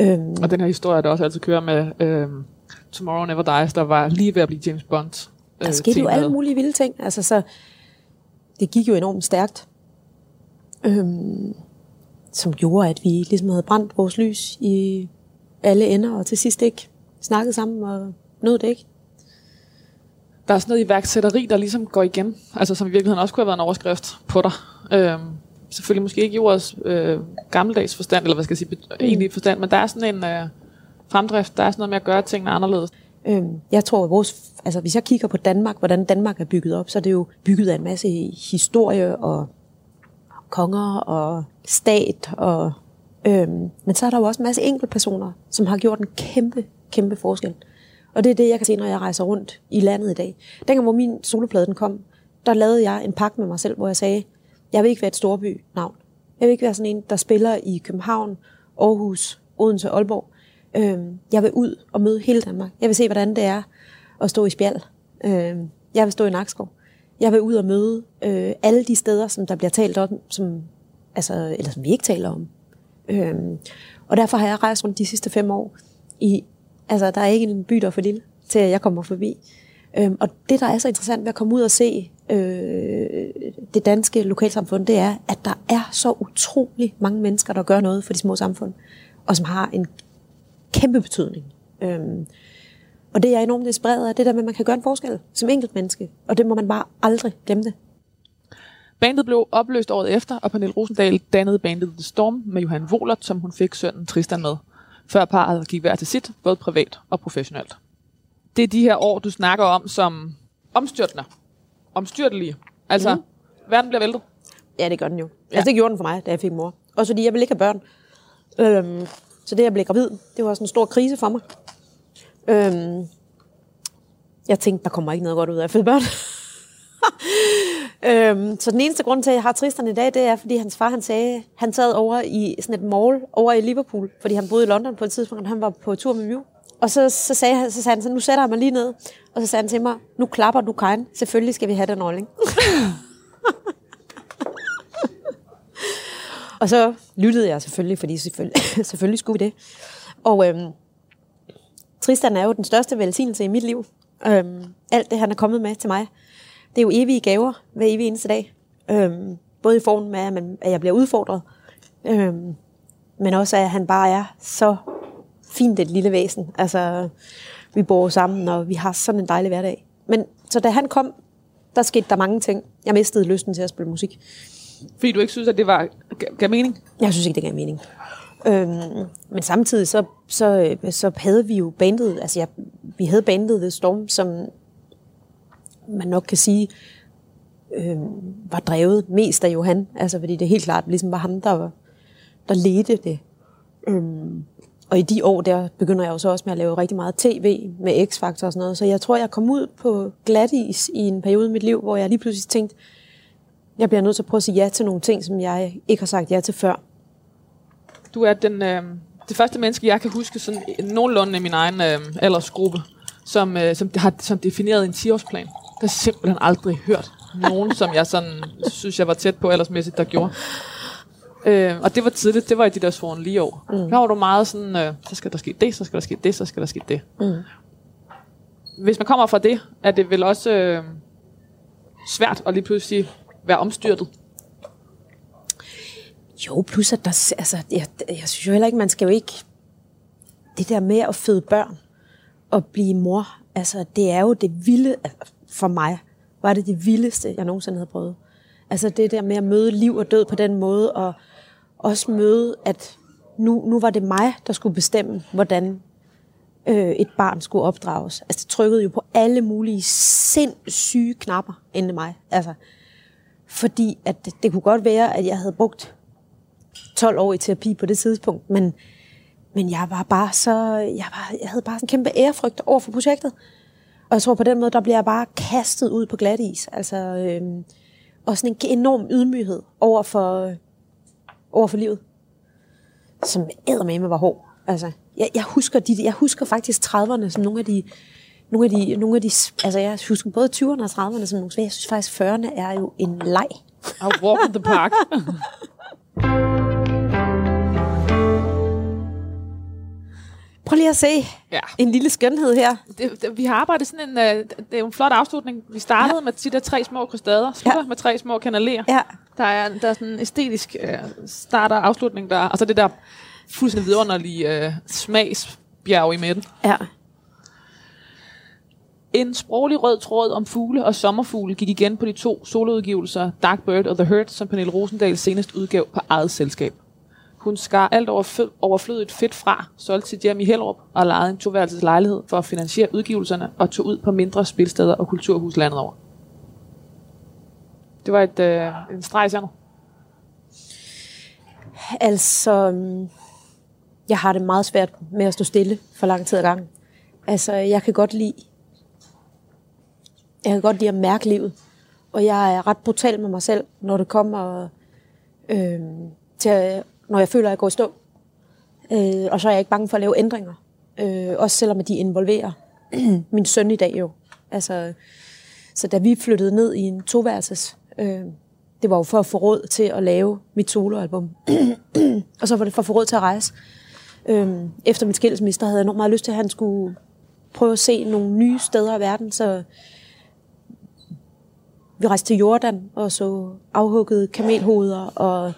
Øhm, og den her historie, der også altid kører med øhm, Tomorrow Never Dies, der var lige ved at blive James Bond. Øh, der skete jo alle mulige vilde ting. Altså, så det gik jo enormt stærkt. Øhm, som gjorde, at vi ligesom havde brændt vores lys i alle ender, og til sidst ikke snakket sammen og nåede det ikke. Der er sådan noget iværksætteri, der ligesom går igen, altså som i virkeligheden også kunne have været en overskrift på dig. Øhm, selvfølgelig måske ikke i ordets øh, gammeldags forstand, eller hvad skal jeg sige, mm. egentlig forstand, men der er sådan en øh, fremdrift, der er sådan noget med at gøre tingene anderledes. Øhm, jeg tror, at vores, altså hvis jeg kigger på Danmark, hvordan Danmark er bygget op, så er det jo bygget af en masse historie og konger og stat. Og, øhm, men så er der jo også en masse enkeltpersoner, som har gjort en kæmpe, kæmpe forskel. Og det er det, jeg kan se, når jeg rejser rundt i landet i dag. Dengang, hvor min soloplade den kom, der lavede jeg en pakke med mig selv, hvor jeg sagde, jeg vil ikke være et storby navn. Jeg vil ikke være sådan en, der spiller i København, Aarhus, Odense, Aalborg. Øhm, jeg vil ud og møde hele Danmark. Jeg vil se, hvordan det er at stå i spjald. Øhm, jeg vil stå i Nakskov. Jeg vil ud og møde øh, alle de steder, som der bliver talt om, som, altså, eller som vi ikke taler om. Øhm, og derfor har jeg rejst rundt de sidste fem år. I, altså, der er ikke en by, der er for lille, til at jeg kommer forbi. Øhm, og det, der er så interessant ved at komme ud og se øh, det danske lokalsamfund, det er, at der er så utrolig mange mennesker, der gør noget for de små samfund, og som har en kæmpe betydning. Øhm, og det er jeg enormt inspireret af, det der med, at man kan gøre en forskel som enkelt menneske, og det må man bare aldrig glemme det. Bandet blev opløst året efter, og Pernille Rosendal dannede bandet The Storm med Johan Wohlert, som hun fik sønnen Tristan med, før parret gik hver til sit, både privat og professionelt. Det er de her år, du snakker om som omstyrtende, omstyrtelige. Altså, mm. verden bliver væltet. Ja, det gør den jo. Ja. Altså, det gjorde den for mig, da jeg fik mor. Også fordi jeg ville ikke have børn. Øhm, så det, at jeg blev gravid, det var også en stor krise for mig. Øhm, jeg tænkte, der kommer ikke noget godt ud af at føde børn. øhm, så den eneste grund til, at jeg har Tristan i dag, det er, fordi hans far, han sagde, han sad over i sådan et mall over i Liverpool, fordi han boede i London på et tidspunkt, og han var på tur med Mew. Og så, så, sagde han, så sagde han, så nu sætter jeg mig lige ned, og så sagde han til mig, nu klapper du Kajen, selvfølgelig skal vi have den rolling. og så lyttede jeg selvfølgelig, fordi selvfølgelig, selvfølgelig skulle vi det. Og øhm, Tristan er jo den største velsignelse i mit liv. Øhm, alt det, han er kommet med til mig, det er jo evige gaver hver evig eneste dag. Øhm, både i form af, at, man, at jeg bliver udfordret, øhm, men også at han bare er så fint et lille væsen. Altså, vi bor sammen, og vi har sådan en dejlig hverdag. Men så da han kom, der skete der mange ting. Jeg mistede lysten til at spille musik. Fordi du ikke synes, at det var, gav mening? Jeg synes ikke, det gav mening. Øhm, men samtidig så, så, så havde vi jo bandet, altså jeg, vi havde bandet The Storm, som man nok kan sige, øh, var drevet mest af Johan. Altså fordi det helt klart ligesom var ham, der, der ledte det. Øhm, og i de år der begynder jeg jo så også med at lave rigtig meget tv med X-Factor og sådan noget. Så jeg tror, jeg kom ud på glatis i en periode i mit liv, hvor jeg lige pludselig tænkte, jeg bliver nødt til at prøve at sige ja til nogle ting, som jeg ikke har sagt ja til før. Du er den, øh, det første menneske, jeg kan huske sådan nogenlunde i min egen øh, aldersgruppe, som, øh, som har som defineret en 10-årsplan. Det har simpelthen aldrig hørt nogen, som jeg sådan, synes, jeg var tæt på aldersmæssigt, der gjorde. Øh, og det var tidligt, det var i de der svoren lige år. Mm. Der var du meget sådan, øh, så skal der ske det, så skal der ske det, så skal der ske det. Mm. Hvis man kommer fra det, er det vel også øh, svært at lige pludselig være omstyrtet. Jo, plus at der, altså, jeg, jeg synes jo heller ikke, man skal jo ikke, det der med at føde børn og blive mor, altså det er jo det vilde, altså, for mig var det det vildeste, jeg nogensinde havde prøvet. Altså det der med at møde liv og død på den måde, og også møde, at nu, nu var det mig, der skulle bestemme, hvordan øh, et barn skulle opdrages. Altså det trykkede jo på alle mulige sindssyge knapper inde i mig. Altså, fordi at det, det kunne godt være, at jeg havde brugt 12 år i terapi på det tidspunkt, men, men jeg var bare så, jeg, var, jeg havde bare sådan en kæmpe ærefrygt over for projektet. Og jeg tror på den måde, der bliver jeg bare kastet ud på glat is. Altså, øhm, og sådan en enorm ydmyghed over for, over for livet. Som med var hård. Altså, jeg, jeg, husker de, jeg husker faktisk 30'erne som nogle af de, nogle af de, nogle af de, altså jeg husker både 20'erne og 30'erne som nogle svære. Jeg synes faktisk, 40'erne er jo en leg. A walk in the park. Prøv lige at se Ja. en lille skønhed her. Det, det, vi har arbejdet sådan en, øh, det er en flot afslutning. Vi startede ja. med de der tre små krystader, slutter ja. Med tre små kanaler. Ja. Der er, der er sådan en æstetisk øh, start og afslutning, der, og så det der fuldstændig vidunderlige øh, smagsbjerg i midten. Ja. En sproglig rød tråd om fugle og sommerfugle gik igen på de to soloudgivelser Dark Bird og The Hurt, som Pernille Rosendal senest udgav på eget selskab. Hun skar alt over overflødigt fedt fra, solgte sit hjem i Hellerup og lejede en toværelses lejlighed for at finansiere udgivelserne og tog ud på mindre spilsteder og kulturhus landet over. Det var et, øh, en streg Sander. Altså, jeg har det meget svært med at stå stille for lang tid ad gangen. Altså, jeg kan godt lide, jeg kan godt lide at mærke livet. Og jeg er ret brutal med mig selv, når det kommer øh, til, at- når jeg føler, at jeg går i stå. Øh, og så er jeg ikke bange for at lave ændringer. Øh, også selvom de involverer min søn i dag jo. Altså, så da vi flyttede ned i en toværelses, øh, det var jo for at få råd til at lave mit soloalbum. og så var det for at få råd til at rejse. Øh, efter min skilsmisse, der havde jeg enormt meget lyst til, at han skulle prøve at se nogle nye steder i verden, så vi rejste til Jordan og så afhuggede kamelhoveder og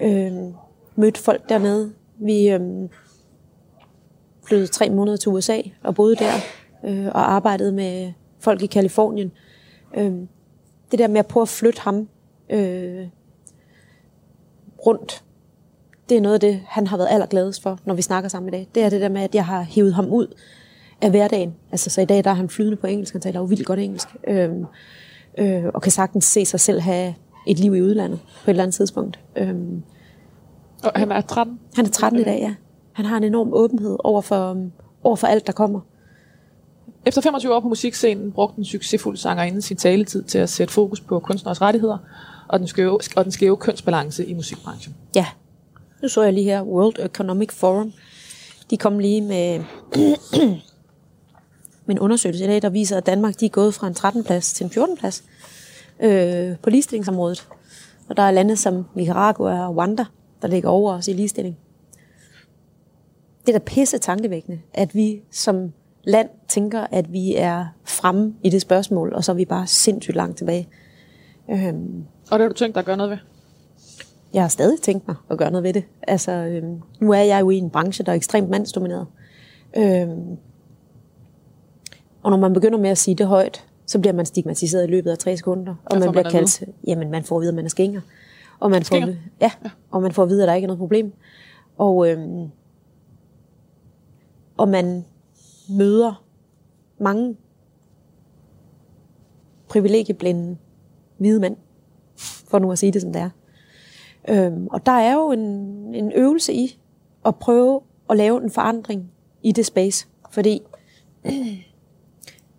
øhm, mødte folk dernede. Vi øh, flyttede tre måneder til USA og boede der øh, og arbejdede med folk i Kalifornien. Øh, det der med at prøve at flytte ham øh, rundt, det er noget af det, han har været allergladest for, når vi snakker sammen i dag. Det er det der med, at jeg har hivet ham ud af hverdagen. Altså, så i dag der er han flydende på engelsk, han taler jo vildt godt engelsk, øh, øh, og kan sagtens se sig selv have et liv i udlandet på et eller andet tidspunkt. Øhm, Og han er 13. han er 13 i dag, ja. Han har en enorm åbenhed over for, um, over for alt, der kommer. Efter 25 år på musikscenen brugte den succesfulde sangerinde sin taletid til at sætte fokus på kunstners rettigheder og den skæve, og den skæve kønsbalance i musikbranchen. Ja. Nu så jeg lige her World Economic Forum. De kom lige med, med en undersøgelse i dag, der viser, at Danmark de er gået fra en 13. plads til en 14. øh, på ligestillingsområdet. Og der er lande som Nicaragua og Rwanda, der ligger over os i ligestilling. Det er da pisse tankevækkende, at vi som land tænker, at vi er fremme i det spørgsmål, og så er vi bare sindssygt langt tilbage. Øhm, Og det har du tænkt dig at gøre noget ved? jeg har stadig tænkt mig at gøre noget ved det. Altså, øhm, nu er jeg jo i en branche, der er ekstremt mandsdomineret. Øhm, og når man begynder med at sige det højt, så bliver man stigmatiseret i løbet af tre sekunder. Og man får bliver man kaldt, jamen man får at vide, at man er skænger. Og man får, Skænger? at vide- ja, og man får at vide, at der ikke er noget problem. Og, øhm, og man møder mange privilegieblinde hvide mænd, for nu at sige det som det er. Øhm, og der er jo en, en øvelse i at prøve at lave en forandring i det space, fordi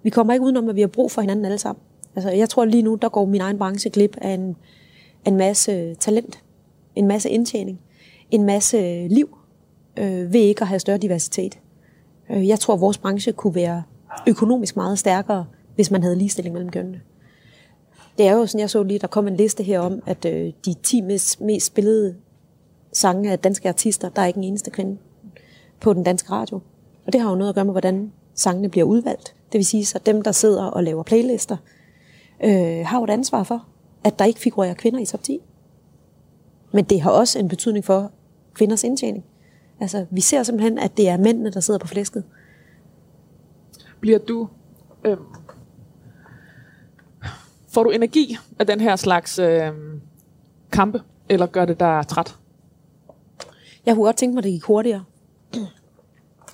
vi kommer ikke udenom, at vi har brug for hinanden alle sammen. Altså, jeg tror lige nu, der går min egen branche glip af en, en masse øh, talent, en masse indtjening, en masse øh, liv øh, ved ikke at have større diversitet. Øh, jeg tror, at vores branche kunne være økonomisk meget stærkere, hvis man havde ligestilling mellem kønnene. Det er jo sådan, jeg så lige, der kom en liste her om, at øh, de 10 mest, mest spillede sange af danske artister, der er ikke en eneste kvinde på den danske radio. Og det har jo noget at gøre med, hvordan sangene bliver udvalgt. Det vil sige, at dem, der sidder og laver playlister, øh, har jo et ansvar for, at der ikke figurerer kvinder i top 10. Men det har også en betydning for kvinders indtjening. Altså, vi ser simpelthen, at det er mændene, der sidder på flæsket. Bliver du... Øh, får du energi af den her slags øh, kampe, eller gør det dig træt? Jeg kunne godt tænke mig, at det gik hurtigere.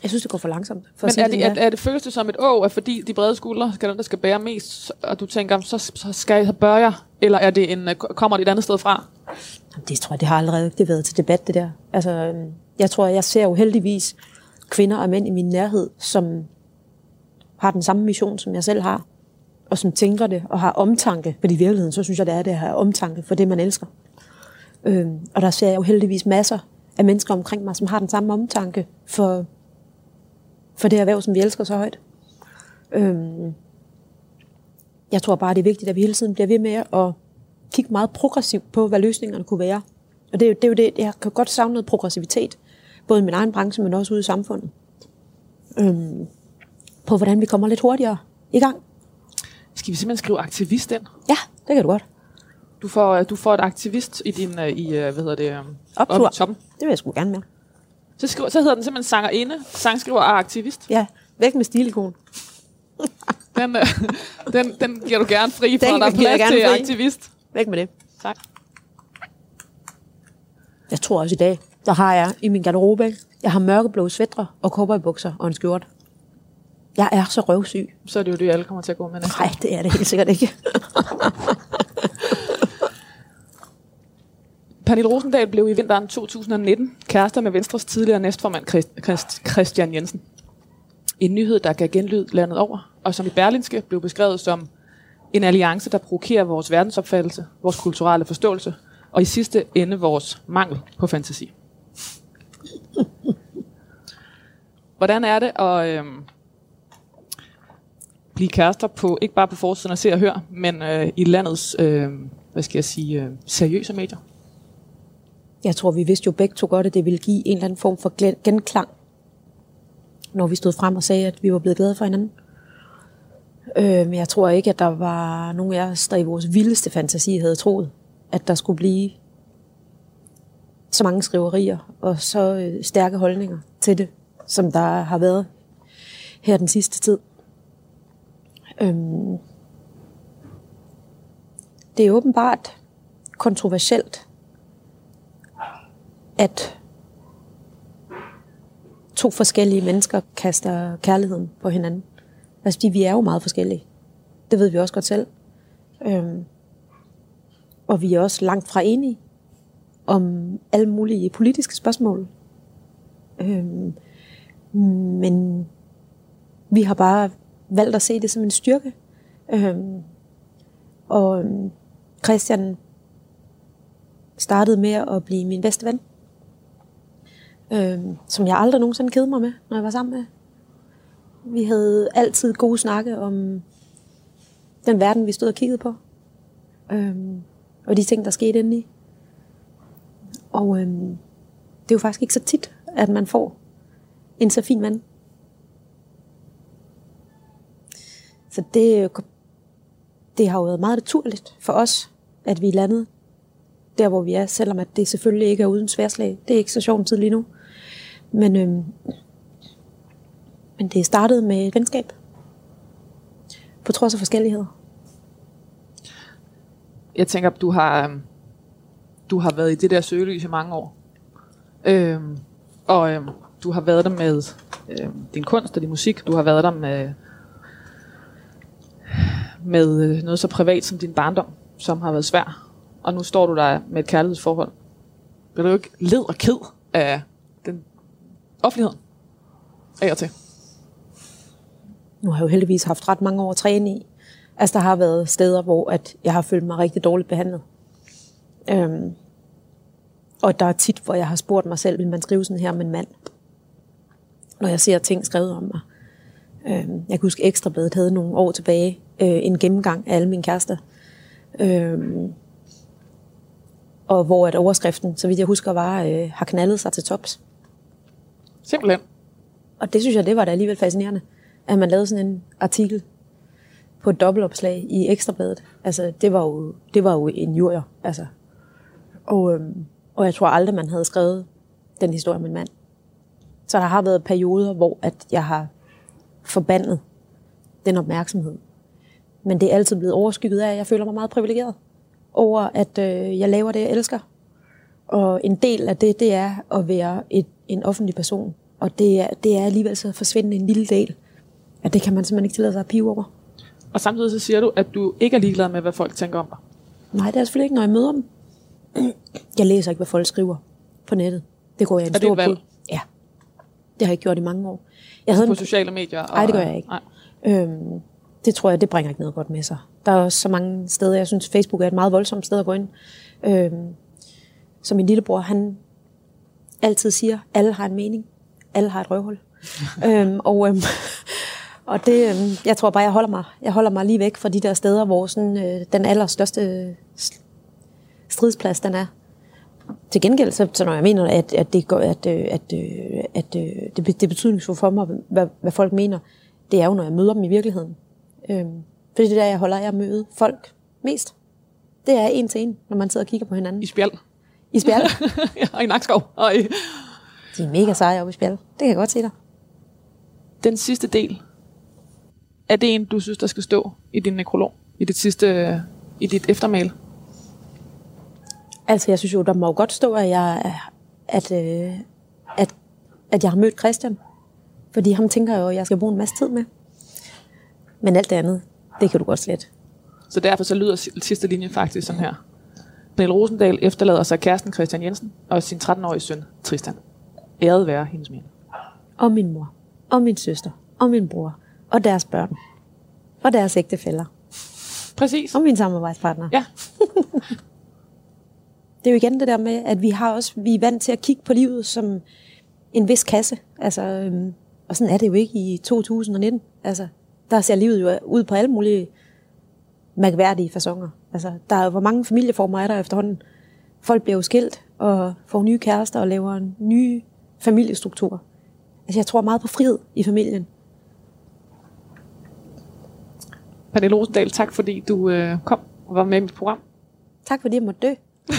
Jeg synes, det går for langsomt. For Men er det, er, er det føles det som et å, at fordi de brede skuldre skal den, der skal bære mest, og du tænker, så, så skal jeg, så bør jeg, eller er det en, øh, kommer det et andet sted fra? Jamen, Det tror jeg, det har allerede det været til debat, det der. Altså, øhm, jeg tror, jeg ser jo heldigvis kvinder og mænd i min nærhed, som har den samme mission, som jeg selv har, og som tænker det, og har omtanke, fordi i virkeligheden, så synes jeg, det er det at have omtanke for det, man elsker. Øhm, og der ser jeg jo heldigvis masser af mennesker omkring mig, som har den samme omtanke for, for det erhverv, som vi elsker så højt. Øhm, jeg tror bare, det er vigtigt, at vi hele tiden bliver ved med at kigge meget progressivt på, hvad løsningerne kunne være. Og det er jo det, er jo det jeg kan godt savne noget progressivitet, både i min egen branche, men også ude i samfundet. Øhm, på hvordan vi kommer lidt hurtigere i gang. Skal vi simpelthen skrive aktivist ind? Ja, det kan du godt. Du får, du får et aktivist i din, uh, i, uh, hvad hedder det, Optur. op i toppen. Det vil jeg sgu gerne med. Så, skriver, så hedder den simpelthen sangerinde, sangskriver og aktivist. Ja, væk med stilikon. Den, uh, den, den giver du gerne fri for, Den der er plads gerne til fri. aktivist. Væk med det. Tak. Jeg tror også i dag, der har jeg i min garderobe, jeg har mørkeblå svætre og cowboybukser og en skjort. Jeg er så røvsyg. Så er det jo det, alle kommer til at gå med næste Nej, det er det helt sikkert ikke. Pernille Rosendal blev i vinteren 2019 kærester med Venstres tidligere næstformand Christ, Christ, Christian Jensen. En nyhed, der gav genlyd landet over, og som i Berlinske blev beskrevet som en alliance, der provokerer vores verdensopfattelse, vores kulturelle forståelse, og i sidste ende vores mangel på fantasi. Hvordan er det at øh, blive kærester på, ikke bare på forsiden og Se og høre, men øh, i landets, øh, hvad skal jeg sige, øh, seriøse medier? Jeg tror, vi vidste jo begge to godt, at det ville give en eller anden form for genklang, når vi stod frem og sagde, at vi var blevet glade for hinanden. Øh, men jeg tror ikke, at der var nogen af os, der i vores vildeste fantasi havde troet, at der skulle blive så mange skriverier og så øh, stærke holdninger til det, som der har været her den sidste tid. Øhm, det er åbenbart kontroversielt, at to forskellige mennesker kaster kærligheden på hinanden. Altså, fordi vi er jo meget forskellige. Det ved vi også godt selv. Øhm, og vi er også langt fra enige om alle mulige politiske spørgsmål. Øhm, men vi har bare valgt at se det som en styrke. Øhm, og øhm, Christian startede med at blive min bedste ven. Øhm, som jeg aldrig nogensinde kedede mig med, når jeg var sammen med. Vi havde altid gode snakke om den verden, vi stod og kiggede på. Øh, og de ting, der skete indeni. Og øh, det er jo faktisk ikke så tit, at man får en så fin mand. Så det, øh, det har jo været meget naturligt for os, at vi er landet der, hvor vi er, selvom at det selvfølgelig ikke er uden sværslag. Det er ikke så sjovt tid lige nu. Men, øhm, men det startede med et venskab. På trods af forskelligheder. Jeg tænker, du har, øhm, du har været i det der søgelys i mange år. Øhm, og øhm, du har været der med øhm, din kunst og din musik. Du har været der med, med øh, noget så privat som din barndom, som har været svær. Og nu står du der med et kærlighedsforhold. Bliver du ikke led og ked af offentligheden af og til? Nu har jeg jo heldigvis haft ret mange år at træne i. Altså, der har været steder, hvor at jeg har følt mig rigtig dårligt behandlet. Øhm, og der er tit, hvor jeg har spurgt mig selv, vil man skrive sådan her om en mand? Når jeg ser ting skrevet om mig. Øhm, jeg kan huske, Ekstrabladet havde nogle år tilbage øh, en gennemgang af alle mine kærester. Øhm, og hvor at overskriften, så vidt jeg husker, var, øh, har knaldet sig til tops. Simpelthen. Og det synes jeg, det var da alligevel fascinerende, at man lavede sådan en artikel på et dobbeltopslag i Ekstrabladet. Altså, det var jo, det var jo en jurier, altså. Og, øhm, og jeg tror aldrig, man havde skrevet den historie om min mand. Så der har været perioder, hvor at jeg har forbandet den opmærksomhed. Men det er altid blevet overskygget af, at jeg føler mig meget privilegeret over, at øh, jeg laver det, jeg elsker. Og en del af det, det er at være et, en offentlig person. Og det er, det er alligevel så forsvindende en lille del, at det kan man simpelthen ikke tillade sig at pive over. Og samtidig så siger du, at du ikke er ligeglad med, hvad folk tænker om dig. Nej, det er selvfølgelig ikke, når jeg møder dem. Jeg læser ikke, hvad folk skriver på nettet. Det går jeg en Er det stor et valg? på. Ja, det har jeg ikke gjort i mange år. Jeg havde På en, sociale medier. Og, Nej, det gør jeg ikke. Nej. Øhm, det tror jeg, det bringer ikke noget godt med sig. Der er også så mange steder, jeg synes, Facebook er et meget voldsomt sted at gå ind. Øhm, som min lillebror, han altid siger, alle har en mening, alle har et røvhul. øhm, og øhm, og det, øhm, jeg tror bare, jeg holder mig, jeg holder mig lige væk fra de der steder, hvor sådan, øh, den allerstørste stridsplads den er. Til gengæld, så, så når jeg mener, at, at, det, går, at, øh, at, øh, at, at øh, det, det er betydningsfuldt for mig, hvad, hvad folk mener, det er jo, når jeg møder dem i virkeligheden. Øhm, fordi det er der, jeg holder af at møde folk mest. Det er en til en, når man sidder og kigger på hinanden. I spjald. I spjald. ja, i Nakskov. Og i... De er mega seje oppe i spjald. Det kan jeg godt se dig. Den sidste del, er det en, du synes, der skal stå i din nekrolog? I dit sidste, i dit eftermæl? Altså, jeg synes jo, der må godt stå, at jeg, at, øh, at, at jeg har mødt Christian. Fordi ham tænker jeg jo, at jeg skal bruge en masse tid med. Men alt det andet, det kan du godt slet. Så derfor så lyder sidste linje faktisk sådan her. Pernille Rosendal efterlader sig kæresten Christian Jensen og sin 13-årige søn Tristan. Æret være hendes minde. Og min mor, og min søster, og min bror, og deres børn, og deres ægtefæller. Præcis. Og min samarbejdspartner. Ja. det er jo igen det der med, at vi har også, vi er vant til at kigge på livet som en vis kasse. Altså, øhm, og sådan er det jo ikke i 2019. Altså, der ser livet jo ud på alle mulige mærkværdige fasonger. Altså, der er jo, hvor mange familieformer er der efterhånden. Folk bliver jo skilt og får nye kærester og laver nye familiestrukturer. Altså, jeg tror meget på frihed i familien. Pernille Rosendal, tak fordi du øh, kom og var med i mit program. Tak fordi jeg måtte dø. du,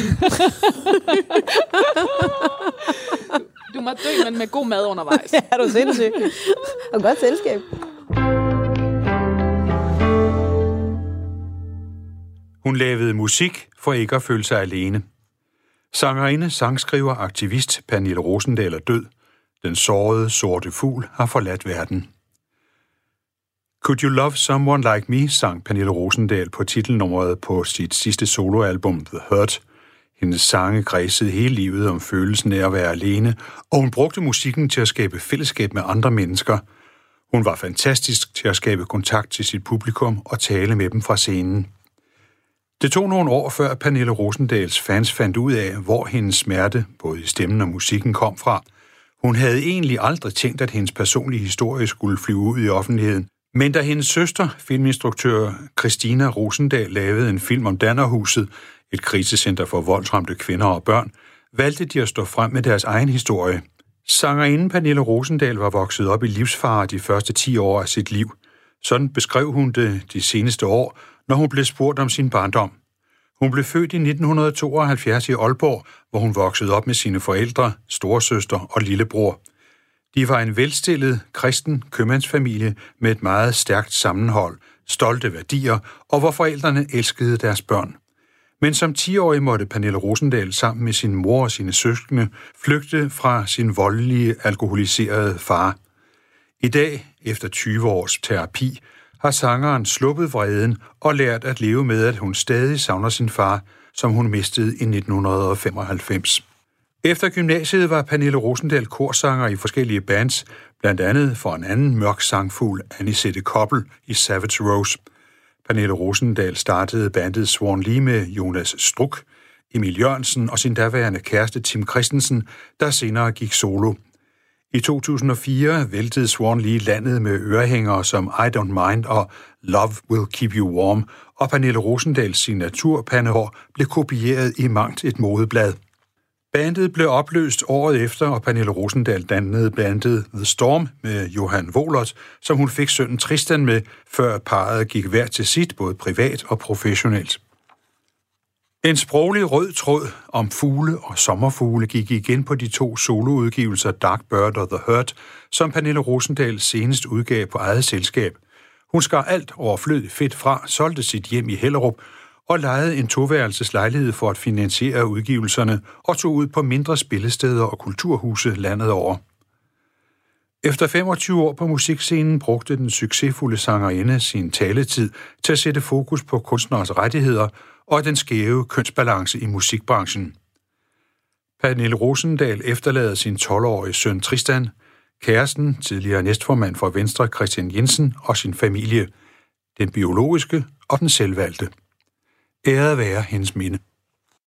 du må dø, men med god mad undervejs. ja, er du sindssyg. og godt selskab. Hun lavede musik for ikke at føle sig alene. Sangerinde, sangskriver, aktivist Pernille Rosendal er død. Den sårede, sorte fugl har forladt verden. Could You Love Someone Like Me, sang Pernille Rosendal på titelnummeret på sit sidste soloalbum The Hurt. Hendes sange græsede hele livet om følelsen af at være alene, og hun brugte musikken til at skabe fællesskab med andre mennesker. Hun var fantastisk til at skabe kontakt til sit publikum og tale med dem fra scenen. Det tog nogle år før Pernille Rosendals fans fandt ud af, hvor hendes smerte, både i stemmen og musikken, kom fra. Hun havde egentlig aldrig tænkt, at hendes personlige historie skulle flyve ud i offentligheden. Men da hendes søster, filminstruktør Christina Rosendal, lavede en film om Dannerhuset, et krisecenter for voldsramte kvinder og børn, valgte de at stå frem med deres egen historie. Sangerinden Pernille Rosendal var vokset op i livsfare de første 10 år af sit liv. Sådan beskrev hun det de seneste år, når hun blev spurgt om sin barndom. Hun blev født i 1972 i Aalborg, hvor hun voksede op med sine forældre, storesøster og lillebror. De var en velstillet, kristen købmandsfamilie med et meget stærkt sammenhold, stolte værdier, og hvor forældrene elskede deres børn. Men som 10-årig måtte Pernille Rosendal sammen med sin mor og sine søskende flygte fra sin voldelige, alkoholiserede far. I dag, efter 20 års terapi, har sangeren sluppet vreden og lært at leve med, at hun stadig savner sin far, som hun mistede i 1995. Efter gymnasiet var Pernille Rosendal korsanger i forskellige bands, blandt andet for en anden mørk sangfugl, Anisette Koppel i Savage Rose. Pernille Rosendal startede bandet Swan Lee med Jonas Struk, Emil Jørgensen og sin daværende kæreste Tim Christensen, der senere gik solo – i 2004 væltede Swan lige landet med ørehængere som I Don't Mind og Love Will Keep You Warm, og Pernille Rosendals signaturpandehår blev kopieret i mangt et modeblad. Bandet blev opløst året efter, og Pernille Rosendal dannede bandet The Storm med Johan Wohlert, som hun fik sønnen Tristan med, før parret gik hver til sit, både privat og professionelt. En sproglig rød tråd om fugle og sommerfugle gik igen på de to soloudgivelser Dark Bird og The Hurt, som Pernille Rosendal senest udgav på eget selskab. Hun skar alt overflødigt fedt fra, solgte sit hjem i Hellerup og lejede en toværelses lejlighed for at finansiere udgivelserne og tog ud på mindre spillesteder og kulturhuse landet over. Efter 25 år på musikscenen brugte den succesfulde sangerinde sin taletid til at sætte fokus på kunstneres rettigheder og den skæve kønsbalance i musikbranchen. Pernille Rosendal efterlader sin 12-årige søn Tristan. kæresten, tidligere næstformand for Venstre Christian Jensen og sin familie, den biologiske og den selvvalgte. Æret være hendes minde.